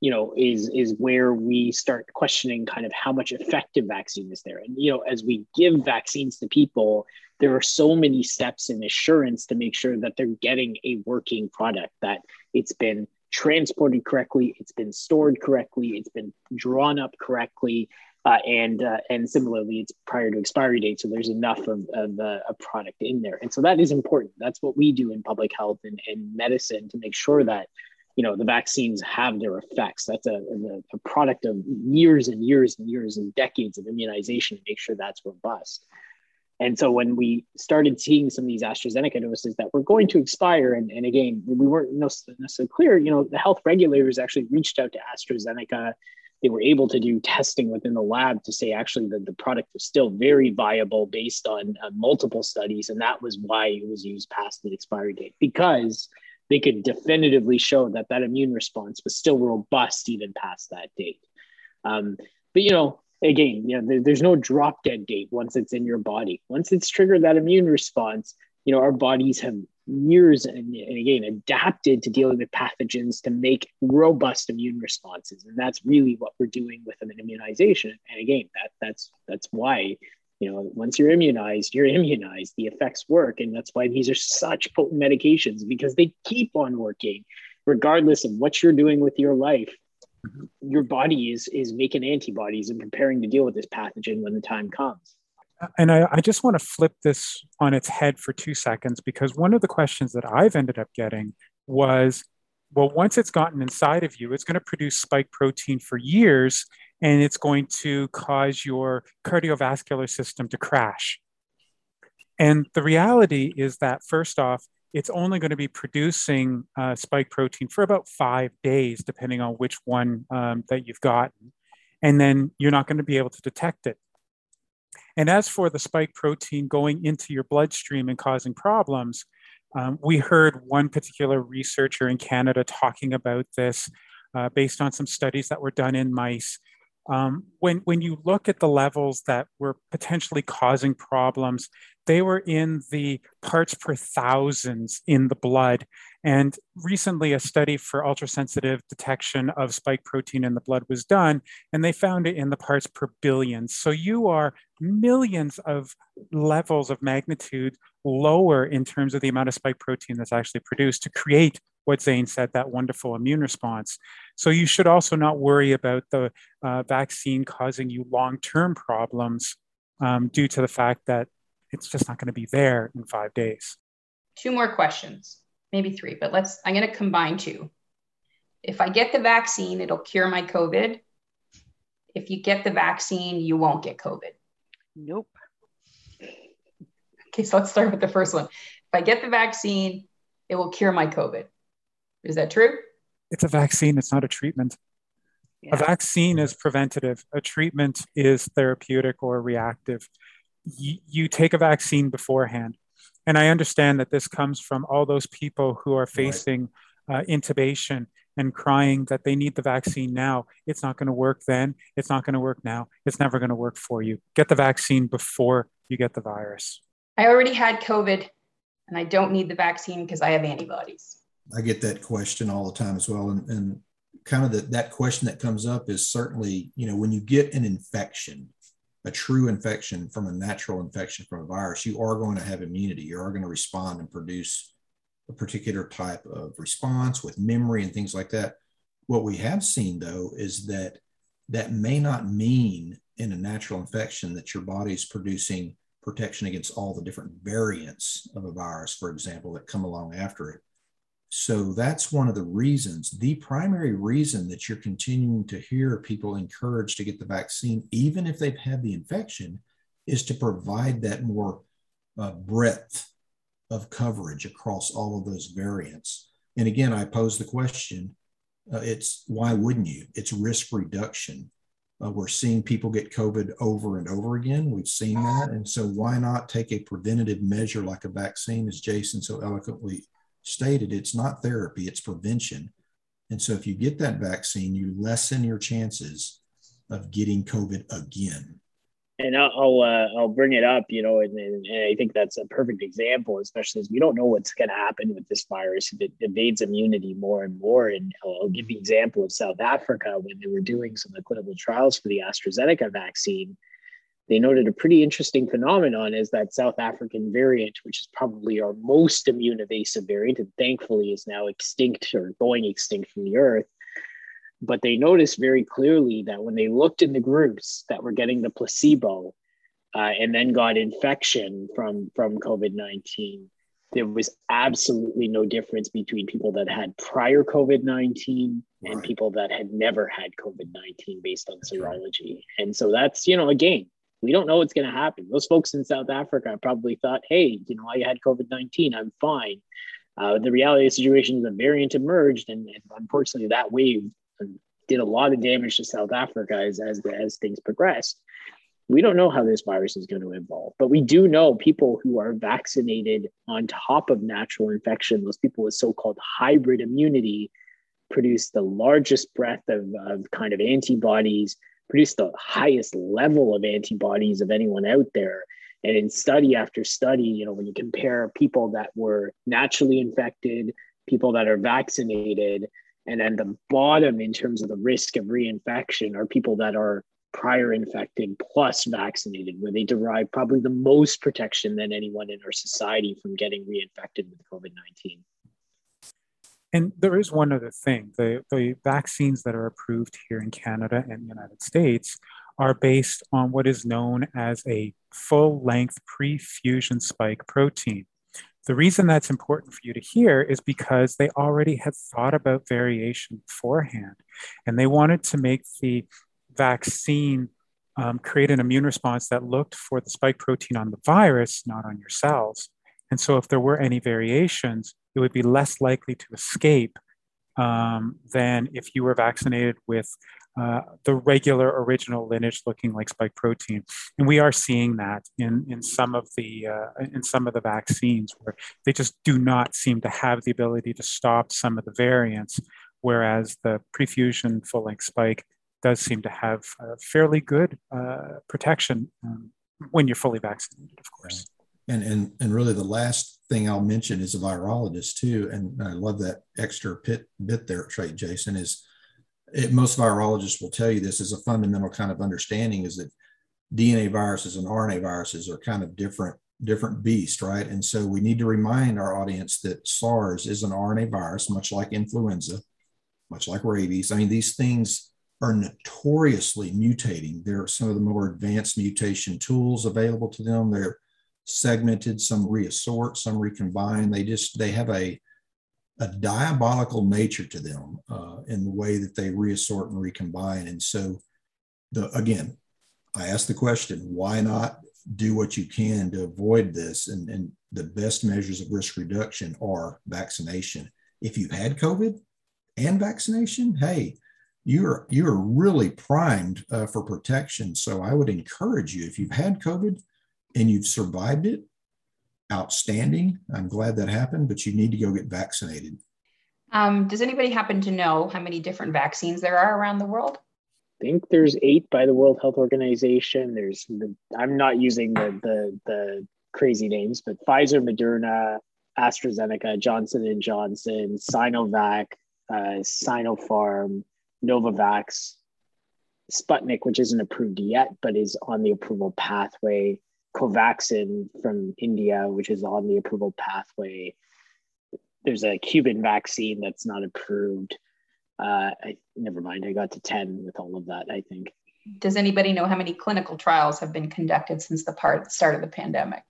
you know, is is where we start questioning kind of how much effective vaccine is there. And, you know, as we give vaccines to people, there are so many steps in assurance to make sure that they're getting a working product, that it's been transported correctly, it's been stored correctly, it's been drawn up correctly, uh, and uh, and similarly, it's prior to expiry date, so there's enough of, of uh, a product in there, and so that is important. That's what we do in public health and, and medicine to make sure that you know the vaccines have their effects. That's a, a, a product of years and years and years and decades of immunization to make sure that's robust. And so when we started seeing some of these AstraZeneca doses that were going to expire, and, and again, we weren't necessarily clear, you know, the health regulators actually reached out to AstraZeneca. They were able to do testing within the lab to say actually that the product was still very viable based on uh, multiple studies. And that was why it was used past the expiry date because they could definitively show that that immune response was still robust even past that date. Um, but, you know, again, you know, there's no drop dead date once it's in your body. Once it's triggered that immune response, you know, our bodies have years and, and, again adapted to dealing with pathogens to make robust immune responses. And that's really what we're doing with an immunization. And again, that that's that's why, you know, once you're immunized, you're immunized. The effects work. And that's why these are such potent medications because they keep on working regardless of what you're doing with your life your body is is making antibodies and preparing to deal with this pathogen when the time comes and I, I, just want to flip this on its head for two seconds because one of the questions that I've ended up getting was well, once it's gotten inside of you, it's going to produce spike protein for years and it's going to cause your cardiovascular system to crash. And the reality is that, first off, it's only going to be producing uh, spike protein for about five days, depending on which one um, that you've gotten. And then you're not going to be able to detect it. And as for the spike protein going into your bloodstream and causing problems, um, we heard one particular researcher in Canada talking about this uh, based on some studies that were done in mice. Um, when, when you look at the levels that were potentially causing problems, they were in the parts per thousands in the blood. And recently, a study for ultrasensitive detection of spike protein in the blood was done, and they found it in the parts per billion. So you are millions of levels of magnitude lower in terms of the amount of spike protein that's actually produced to create what Zane said, that wonderful immune response. So you should also not worry about the uh, vaccine causing you long-term problems um, due to the fact that it's just not going to be there in five days. Two more questions, maybe three, but let's, I'm going to combine two. If I get the vaccine, it'll cure my COVID. If you get the vaccine, you won't get COVID. Nope. Okay, so let's start with the first one. If I get the vaccine, it will cure my COVID. Is that true? It's a vaccine, it's not a treatment. Yeah. A vaccine is preventative, a treatment is therapeutic or reactive y- you take a vaccine beforehand. And I understand that this comes from all those people who are facing uh, intubation and crying that they need the vaccine now. It's not going to work then. It's not going to work now. It's never going to work for you. Get the vaccine before you get the virus. I already had COVID and I don't need the vaccine because I have antibodies. I get that question all the time as well. And, and kind of the, that question that comes up is certainly, you know, when you get an infection, a true infection from a natural infection from a virus, you are going to have immunity. You are going to respond and produce a particular type of response with memory and things like that. What we have seen though is that that may not mean in a natural infection that your body is producing protection against all the different variants of a virus, for example, that come along after it. So that's one of the reasons, the primary reason that you're continuing to hear people encouraged to get the vaccine, even if they've had the infection, is to provide that more uh, breadth of coverage across all of those variants. And again, I pose the question uh, it's why wouldn't you? It's risk reduction. Uh, we're seeing people get COVID over and over again. We've seen that. And so, why not take a preventative measure like a vaccine, as Jason so eloquently stated? It's not therapy, it's prevention. And so, if you get that vaccine, you lessen your chances of getting COVID again and I'll uh, I'll, bring it up, you know, and, and, I think that's a perfect example, especially as we don't know what's going to happen with this virus. if It evades immunity more and more. And I'll, I'll, give the example of South Africa when they were doing some of the clinical trials for the AstraZeneca vaccine. They noted a pretty interesting phenomenon is that South African variant, which is probably our most immune evasive variant, and thankfully is now extinct or going extinct from the earth but they noticed very clearly that when they looked in the groups that were getting the placebo uh, and then got infection from from covid-19 there was absolutely no difference between people that had prior covid-19 right. and people that had never had covid-19 based on serology. And so that's you know again we don't know what's going to happen those folks in south africa probably thought hey you know i had covid-19 i'm fine uh, the reality of the situation is a variant emerged, and, and, unfortunately, that wave did a lot of damage to South Africa as, as, as things progressed. We don't know how this virus is going to evolve, but we do know people who are vaccinated on top of natural infection, those people with so called hybrid immunity, produce the largest breadth of, of kind of antibodies, produce the highest level of antibodies of anyone out there. And in study after study, you know, when you compare people that were naturally infected, people that are vaccinated, and then the bottom in terms of the risk of reinfection are people that are prior infected plus vaccinated, where they derive probably the most protection than anyone in our society from getting reinfected with COVID 19. And there is one other thing the, the vaccines that are approved here in Canada and the United States are based on what is known as a full length pre fusion spike protein. The reason that's important for you to hear is because they already had thought about variation beforehand and they wanted to make the vaccine um, create an immune response that looked for the spike protein on the virus, not on your cells. And so, if there were any variations, it would be less likely to escape um, than if you were vaccinated with uh, the regular original lineage looking like spike protein. And we are seeing that in, in some of the uh, in some of the vaccines where they just do not seem to have the ability to stop some of the variants, whereas the prefusion full length spike does seem to have fairly good uh, protection um, when you're fully vaccinated, of course. And, and and really the last thing I'll mention is a virologist too, and I love that extra bit bit there, trait, Jason, is it, most virologists will tell you this is a fundamental kind of understanding is that DNA viruses and RNA viruses are kind of different different beast, right? And so we need to remind our audience that SARS is an RNA virus, much like influenza, much like rabies. I mean, these things are notoriously mutating. There are some of the more advanced mutation tools available to them. They're segmented, some reassort, some recombine. They just they have a a diabolical nature to them uh, in the way that they reassort and recombine. And so, the, again, I ask the question why not do what you can to avoid this? And, and the best measures of risk reduction are vaccination. If you've had COVID and vaccination, hey, you're you're really primed uh, for protection. So I would encourage you if you've had COVID and you've survived it, outstanding. I'm glad that happened, but you need to go get vaccinated. Um, does anybody happen to know how many different vaccines there are around the world? I think there's eight by the World Health Organization. There's the, I'm not using the, the the crazy names, but Pfizer, Moderna, AstraZeneca, Johnson and Johnson, Sinovac, uh, Sinopharm, Novavax, Sputnik, which isn't approved yet, but is on the approval pathway. Covaxin from India, which is on the approval pathway. There's a Cuban vaccine that's not approved. Uh, I, never mind, I got to 10 with all of that, I think. Does anybody know how many clinical trials have been conducted since the part, start of the pandemic?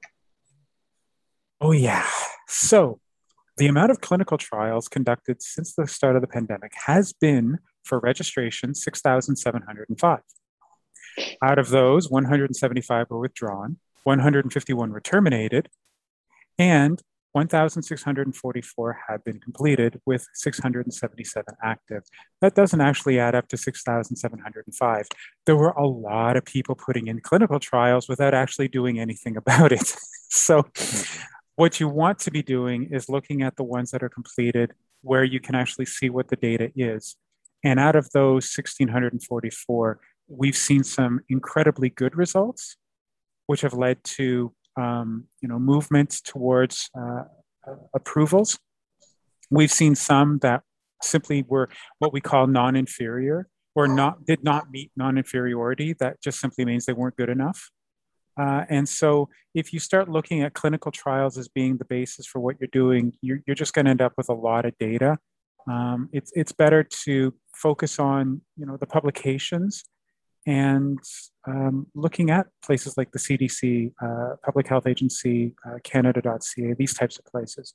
Oh, yeah. So, the amount of clinical trials conducted since the start of the pandemic has been for registration 6,705. Out of those, 175 were withdrawn, 151 were terminated, and 1,644 have been completed with 677 active. That doesn't actually add up to 6,705. There were a lot of people putting in clinical trials without actually doing anything about it. so, what you want to be doing is looking at the ones that are completed where you can actually see what the data is. And out of those 1,644, we've seen some incredibly good results, which have led to um, you know movements towards uh, approvals. We've seen some that simply were what we call non-inferior or not did not meet non-inferiority. That just simply means they weren't good enough. Uh, and so, if you start looking at clinical trials as being the basis for what you're doing, you're, you're just going to end up with a lot of data. Um, it's it's better to focus on you know the publications and um, looking at places like the CDC, uh, Public Health Agency, uh, Canada.ca, these types of places.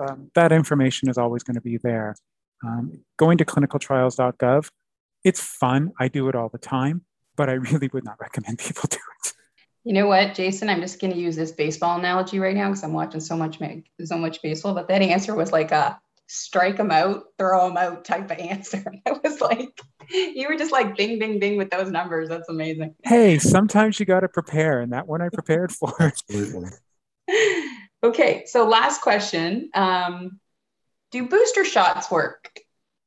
Um, that information is always going to be there. Um, going to clinicaltrials.gov, it's fun. I do it all the time, but I really would not recommend people do it. You know what, Jason? I'm just going to use this baseball analogy right now because I'm watching so much so much baseball. But that answer was like a strike them out, throw them out type of answer. I was like, you were just like bing, bing, bing with those numbers. That's amazing. Hey, sometimes you got to prepare, and that one I prepared for. Absolutely. okay, so last question: um, Do booster shots work?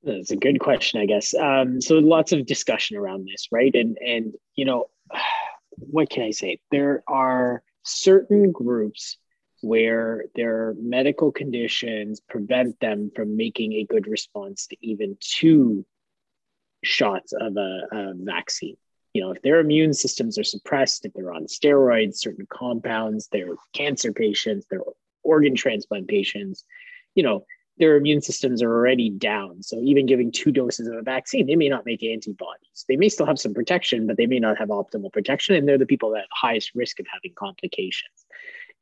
That's a good question, I guess. Um, so lots of discussion around this, right? And and you know, what can I say? There are certain groups where their medical conditions prevent them from making a good response to even two shots of a, a, vaccine. You know, if their immune systems are suppressed, if they're on steroids, certain compounds, they're cancer patients, they're organ transplant patients, you know, their immune systems are already down. So even giving two doses of a vaccine, they may not make antibodies. They may still have some protection, but they may not have optimal protection. And they're the people that have the highest risk of having complications.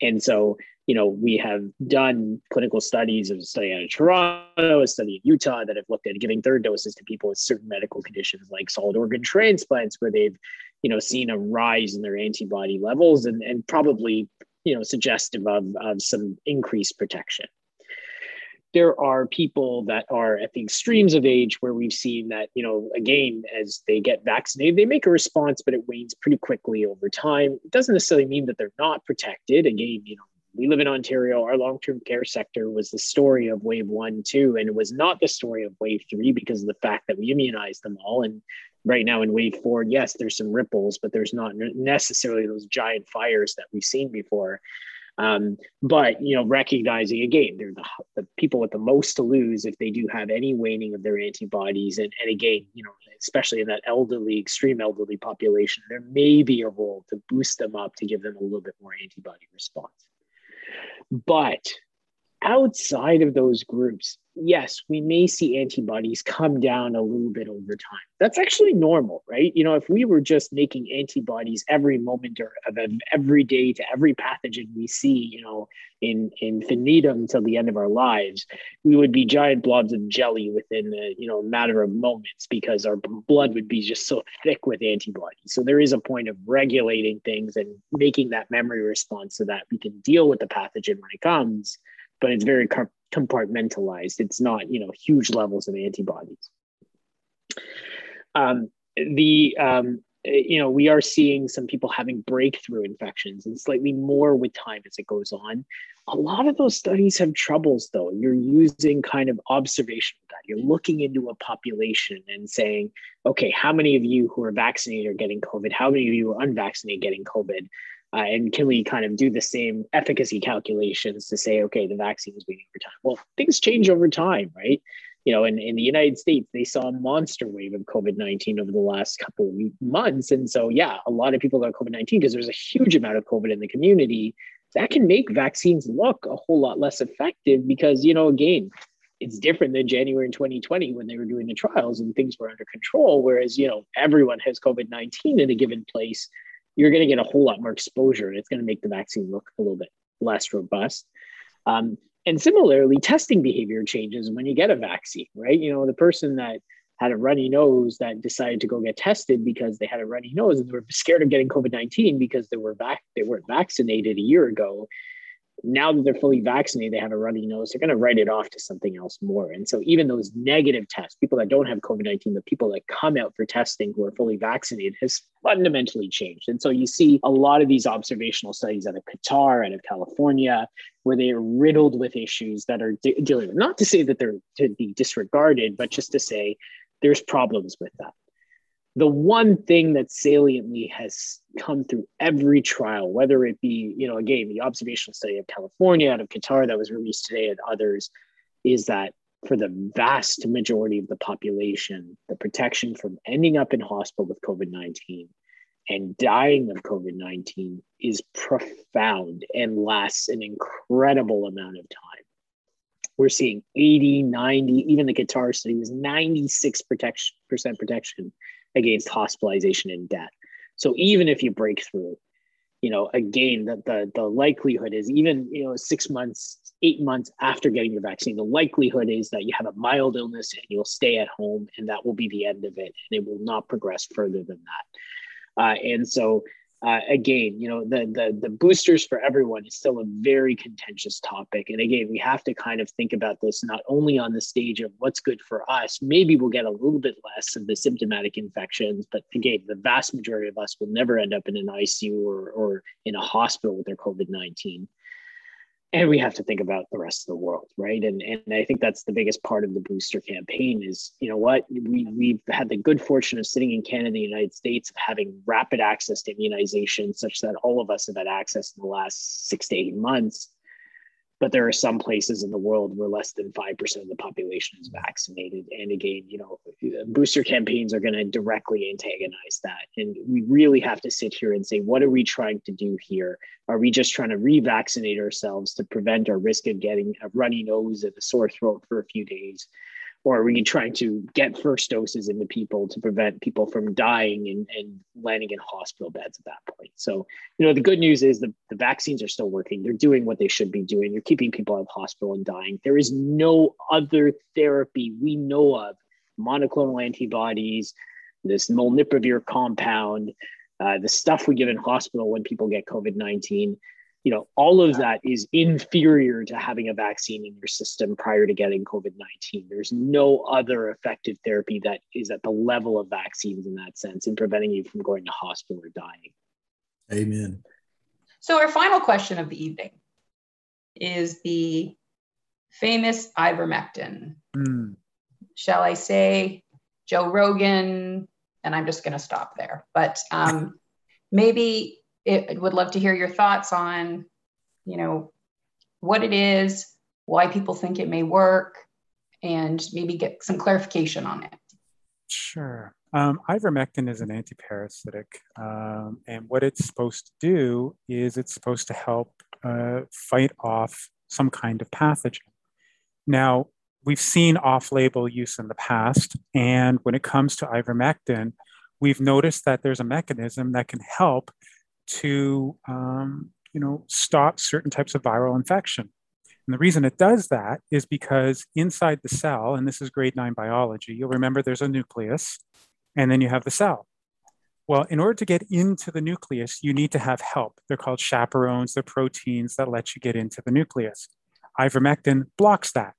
And so you know, we have done clinical studies of a study out of Toronto, a study in Utah that have looked at giving third doses to people with certain medical conditions like solid organ transplants, where they've, you know, seen a rise in their antibody levels and, and probably, you know, suggestive of, of some increased protection. There are people that are at the extremes of age where we've seen that, you know, again, as they get vaccinated, they make a response, but it wanes pretty quickly over time. It doesn't necessarily mean that they're not protected. Again, you know, we live in Ontario. Our long term care sector was the story of wave one, two, and it was not the story of wave three because of the fact that we immunized them all. And right now in wave four, yes, there's some ripples, but there's not necessarily those giant fires that we've seen before. Um, but you know, recognizing again, they're the, the people with the most to lose if they do have any waning of their antibodies. And, and again, you know, especially in that elderly, extreme elderly population, there may be a role to boost them up to give them a little bit more antibody response. But outside of those groups, yes, we may see antibodies come down a little bit over time. That's actually normal, right? You know, if we were just making antibodies every moment or of every day to every pathogen we see, you know, in infinitum until the end of our lives, we would be giant blobs of jelly within a you know matter of moments because our blood would be just so thick with antibodies. So there is a point of regulating things and making that memory response so that we can deal with the pathogen when it comes but it's very compartmentalized. It's not, you know, huge levels of antibodies. Um, the um, you know, we are seeing some people having breakthrough infections and slightly more with time as it goes on. A lot of those studies have troubles, though. You're using kind of observational data. You're looking into a population and saying, okay, how many of you who are vaccinated are getting COVID? How many of you are unvaccinated getting COVID? Uh, and can we kind of do the same efficacy calculations to say, okay, the vaccine is waiting for time? Well, things change over time, right? You know, in, in the United States, they saw a monster wave of COVID 19 over the last couple of months. And so, yeah, a lot of people got COVID 19 because there's a huge amount of COVID in the community. That can make vaccines look a whole lot less effective because, you know, again, it's different than January in 2020 when they were doing the trials and things were under control. Whereas, you know, everyone has COVID 19 in a given place you're going to get a whole lot more exposure and it's going to make the vaccine look a little bit less robust. Um, and similarly, testing behavior changes when you get a vaccine, right? You know, the person that had a runny nose that decided to go get tested because they had a runny nose and they were scared of getting COVID 19 because they were back, they weren't vaccinated a year ago now that they're fully vaccinated, they have a runny nose, they're going to write it off to something else more. And so, even those negative tests, people that don't have COVID 19, the people that come out for testing who are fully vaccinated, has fundamentally changed. And so, you see a lot of these observational studies out of Qatar, out of California, where they are riddled with issues that are de- dealing with, not to say that they're to be disregarded, but just to say there's problems with that the one thing that saliently has come through every trial, whether it be, you know, again, the observational study of California, out of Qatar that was released today, and others, is that for the vast majority of the population, the protection from ending up in hospital with COVID 19 and dying of COVID 19 is profound and lasts an incredible amount of time. We're seeing 80, 90, even the Qatar study was 96% protection, against hospitalization and death. So even if you break through, you know, again, the, the, the likelihood is even, you know, six months, eight months after getting your vaccine, the likelihood is that you have a mild illness and you'll stay at home and that will be the end of it. And it will not progress further than that. Uh, and so uh, again, you know, the, the the boosters for everyone is still a very contentious topic. And again, we have to kind of think about this not only on the stage of what's good for us. Maybe we'll get a little bit less of the symptomatic infections, but again, the vast majority of us will never end up in an ICU or, or in a hospital with their COVID nineteen and we have to think about the rest of the world right? And and i think that's the biggest part of the booster campaign is you know what? We we've had the good fortune of sitting in canada the united states of having rapid access to immunization such that all of us have had access in the last six to eight months but there are some places in the world where less than 5% of the population is vaccinated. And again you know booster campaigns are going to directly antagonize that. And we really have to sit here and say what are we trying to do here? Are we just trying to revaccinate ourselves to prevent our risk of getting a runny nose and a sore throat for a few days or are you trying to get first doses into people to prevent people from dying and, and landing in hospital beds at that point? So you know the good news is the, the vaccines are still working. They're doing what they should be doing. They're keeping people out of hospital and dying. There is no other therapy we know of monoclonal antibodies this molnupiravir compound uh, the stuff we give in hospital when people get covid-19 you know all of that is inferior to having a vaccine in your system prior to getting covid-19 there's no other effective therapy that is at the level of vaccines in that sense in preventing you from going to hospital or dying. Amen. So our final question of the evening is the famous ivermectin. Mm. shall i say joe rogan? And i'm just going to stop there but um, maybe it, would love to hear your thoughts on, you know, what it is, why people think it may work, and maybe get some clarification on it. Sure. Um, ivermectin is an antiparasitic, um, and what it's supposed to do is it's supposed to help uh, fight off some kind of pathogen. Now, we've seen off label use in the past, and when it comes to ivermectin, we've noticed that there's a mechanism that can help to um, you know stop certain types of viral infection. And the reason it does that is because inside the cell, and this is grade nine biology, you'll remember there's a nucleus, and then you have the cell. Well, in order to get into the nucleus, you need to have help. They're called chaperones, they're proteins that let you get into the nucleus. Ivermectin blocks that.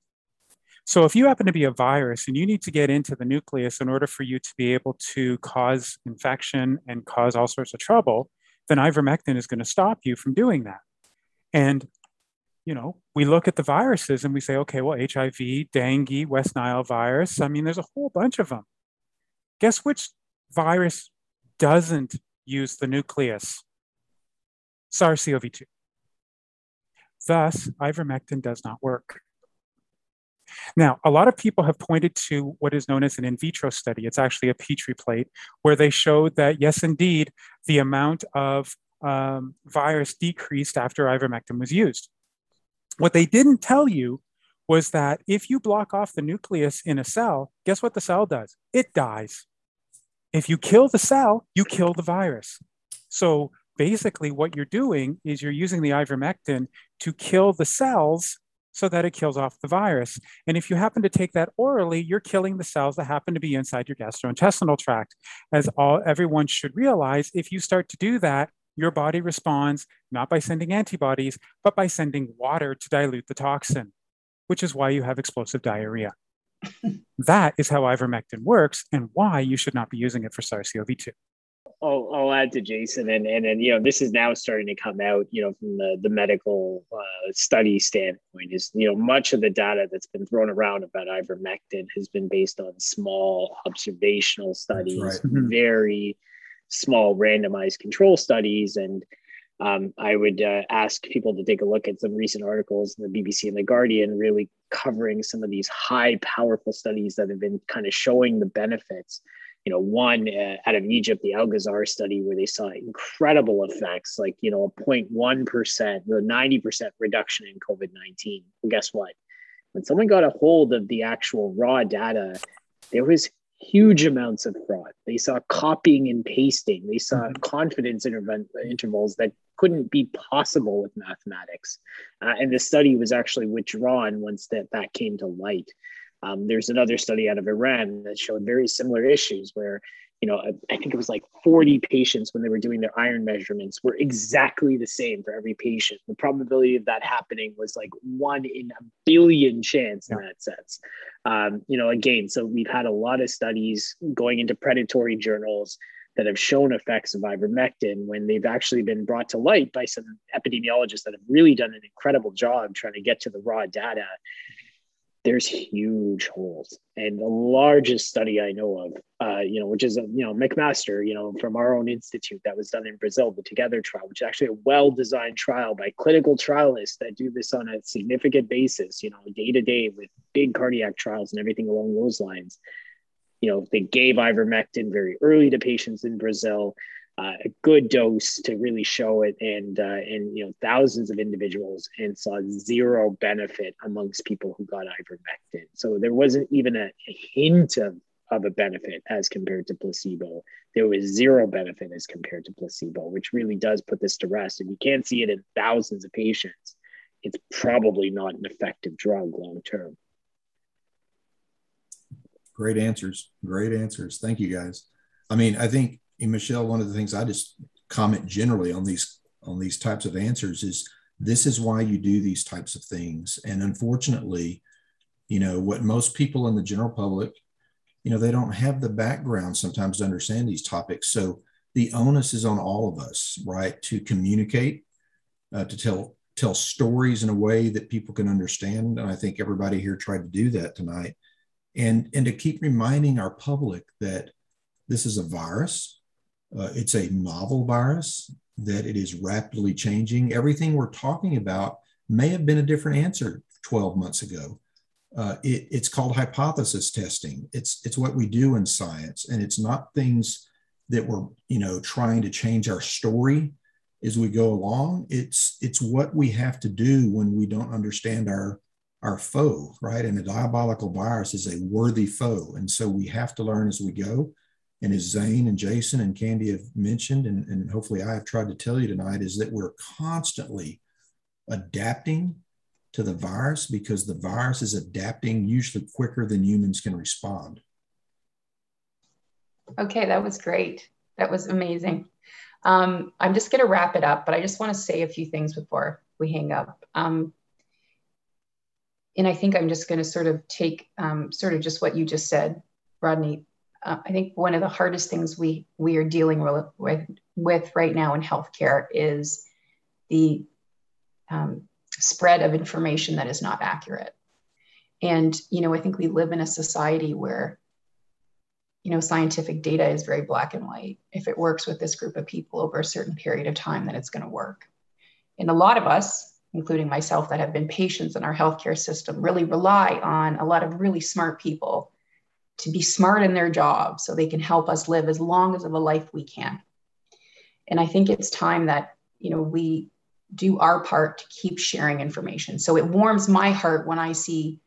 So if you happen to be a virus and you need to get into the nucleus in order for you to be able to cause infection and cause all sorts of trouble, then ivermectin is going to stop you from doing that. And you know, we look at the viruses and we say, okay, well, HIV, dengue, West Nile virus. I mean, there's a whole bunch of them. Guess which virus doesn't use the nucleus? SARS CoV 2. Thus, ivermectin does not work. Now, a lot of people have pointed to what is known as an in vitro study. It's actually a Petri plate where they showed that, yes, indeed, the amount of um, virus decreased after ivermectin was used. What they didn't tell you was that if you block off the nucleus in a cell, guess what the cell does? It dies. If you kill the cell, you kill the virus. So basically, what you're doing is you're using the ivermectin to kill the cells so that it kills off the virus. And if you happen to take that orally, you're killing the cells that happen to be inside your gastrointestinal tract. As all everyone should realize, if you start to do that, your body responds not by sending antibodies, but by sending water to dilute the toxin, which is why you have explosive diarrhea. that is how ivermectin works and why you should not be using it for SARS-CoV-2. I'll, I'll add to Jason, and and and you know this is now starting to come out, you know, from the the medical uh, study standpoint. Is you know much of the data that's been thrown around about ivermectin has been based on small observational studies, right. Mm-hmm. very small randomized control studies. And um, I would uh, ask people to take a look at some recent articles in the BBC and the Guardian, really covering some of these high, powerful studies that have been kind of showing the benefits. You know, one uh, out of Egypt, the Elgazzar study, where they saw incredible effects, like you know, a 0.1 percent, the 90 percent reduction in COVID 19. Well, guess what? When someone got a hold of the actual raw data, there was huge amounts of fraud. They saw copying and pasting. They saw mm-hmm. confidence intervals that couldn't be possible with mathematics. Uh, and the study was actually withdrawn once that, that came to light. Um, there's another study out of Iran that showed very similar issues where you know, I think it was like 40 patients when they were doing their iron measurements were exactly the same for every patient. The probability of that happening was like one in a billion chance in that sense. Um, you know, again, so we've had a lot of studies going into predatory journals that have shown effects of ivermectin when they've actually been brought to light by some epidemiologists that have really done an incredible job trying to get to the raw data there's huge holes. And the largest study I know of, uh, you know, which is, you know, McMaster, you know, from our own institute that was done in Brazil, the Together trial, which is actually a well-designed trial by clinical trialists that do this on a significant basis, you know, day to day with big cardiac trials and everything along those lines. You know, they gave ivermectin very early to patients in Brazil uh, a good dose to really show it and uh, and you know thousands of individuals and saw zero benefit amongst people who got ivermectin. So there wasn't even a, a hint of, of a benefit as compared to placebo. There was zero benefit as compared to placebo which really does put this to rest. And you can't see it in thousands of patients. It's probably not an effective drug long term. Great answers. Great answers. Thank you guys. I mean i think and Michelle, one of the things I just comment generally on these on these types of answers is this is why you do these types of things. And unfortunately, you know, what most people in the general public, you know, they don't have the background sometimes to understand these topics. So the onus is on all of us, right, to communicate, uh, to tell tell stories in a way that people can understand. And I think everybody here tried to do that tonight. And and to keep reminding our public that this is a virus uh, it's a novel virus, that it is rapidly changing. Everything we're talking about may have been a different answer 12 months ago. Uh, it, it's called hypothesis testing. It's, it's what we do in science, and it's not things that we're you know trying to change our story as we go along. It's it's what we have to do when we don't understand our our foe, right? And a diabolical virus is a worthy foe, and so we have to learn as we go and as Zane and Jason and Candy have mentioned, and, and hopefully I have tried to tell you tonight, is that we're constantly adapting to the virus because the virus is adapting usually quicker than humans can respond. Okay, that was great. That was amazing. Um, I'm just going to wrap it up, but I just want to say a few things before we hang up. Um, and I think I'm just going to sort of take um, sort of just what you just said, Rodney. Uh, I think one of the hardest things we we are dealing with with right now in healthcare is the um, spread of information that is not accurate. And you know, I think we live in a society where you know scientific data is very black and white. If it works with this group of people over a certain period of time, then it's going to work. And a lot of us including myself, that have been patients in our healthcare system, really rely on a lot of really smart people to be smart in their job so they can help us live as long as of a life we can. And I think it's time that, you know, we do our part to keep sharing information. So it warms my heart when I see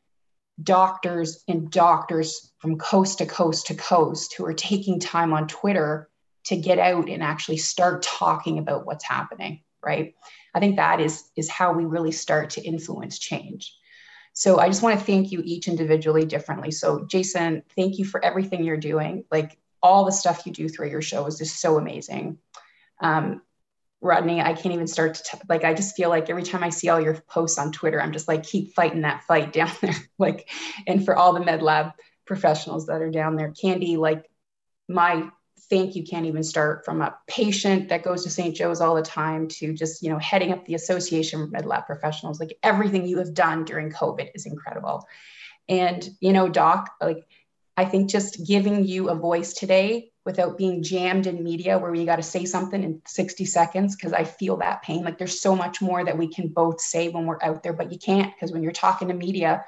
doctors and doctors from coast to coast to coast who are taking time on Twitter to get out and actually start talking about what's happening, right? I think that is is how we really start to influence change. So I just want to thank you each individually differently. So Jason, thank you for everything you're doing. Like all the stuff you do through your show is just so amazing. Um, Rodney, I can't even start to t- like. I just feel like every time I see all your posts on Twitter, I'm just like keep fighting that fight down there. like, and for all the med lab professionals that are down there, Candy, like my think you can't even start from a patient that goes to St. Joe's all the time to just, you know, heading up the Association of Med Lab Professionals. Like everything you have done during COVID is incredible. And, you know, Doc, like I think just giving you a voice today without being jammed in media where we got to say something in 60 seconds because I feel that pain. Like there's so much more that we can both say when we're out there, but you can't because when you're talking to media,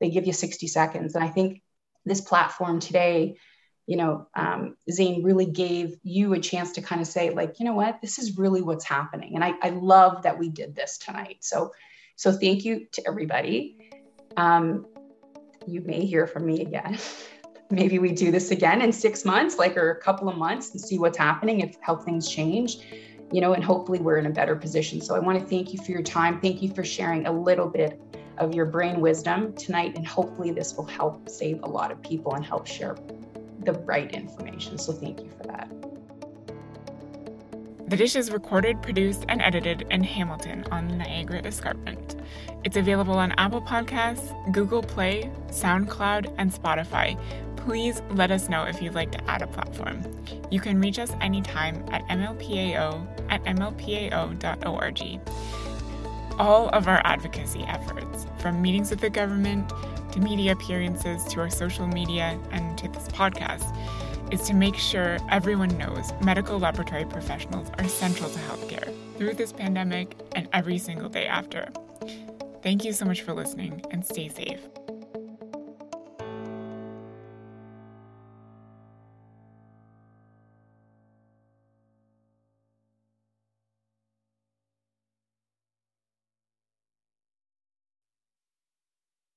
they give you 60 seconds. And I think this platform today you know, um, Zane really gave you a chance to kind of say, like, you know what, this is really what's happening. And I, I love that we did this tonight. So, so thank you to everybody. Um, you may hear from me again. Maybe we do this again in six months, like, or a couple of months and see what's happening, if how things change, you know, and hopefully we're in a better position. So I want to thank you for your time. Thank you for sharing a little bit of your brain wisdom tonight. And hopefully this will help save a lot of people and help share the right information. So thank you for that. The Dish is recorded, produced, and edited in Hamilton on the Niagara Escarpment. It's available on Apple Podcasts, Google Play, SoundCloud, and Spotify. Please let us know if you'd like to add a platform. You can reach us anytime at mlpao at mlpao.org. All of our advocacy efforts, from meetings with the government to media appearances, to our social media, and to this podcast, is to make sure everyone knows medical laboratory professionals are central to healthcare through this pandemic and every single day after. Thank you so much for listening and stay safe.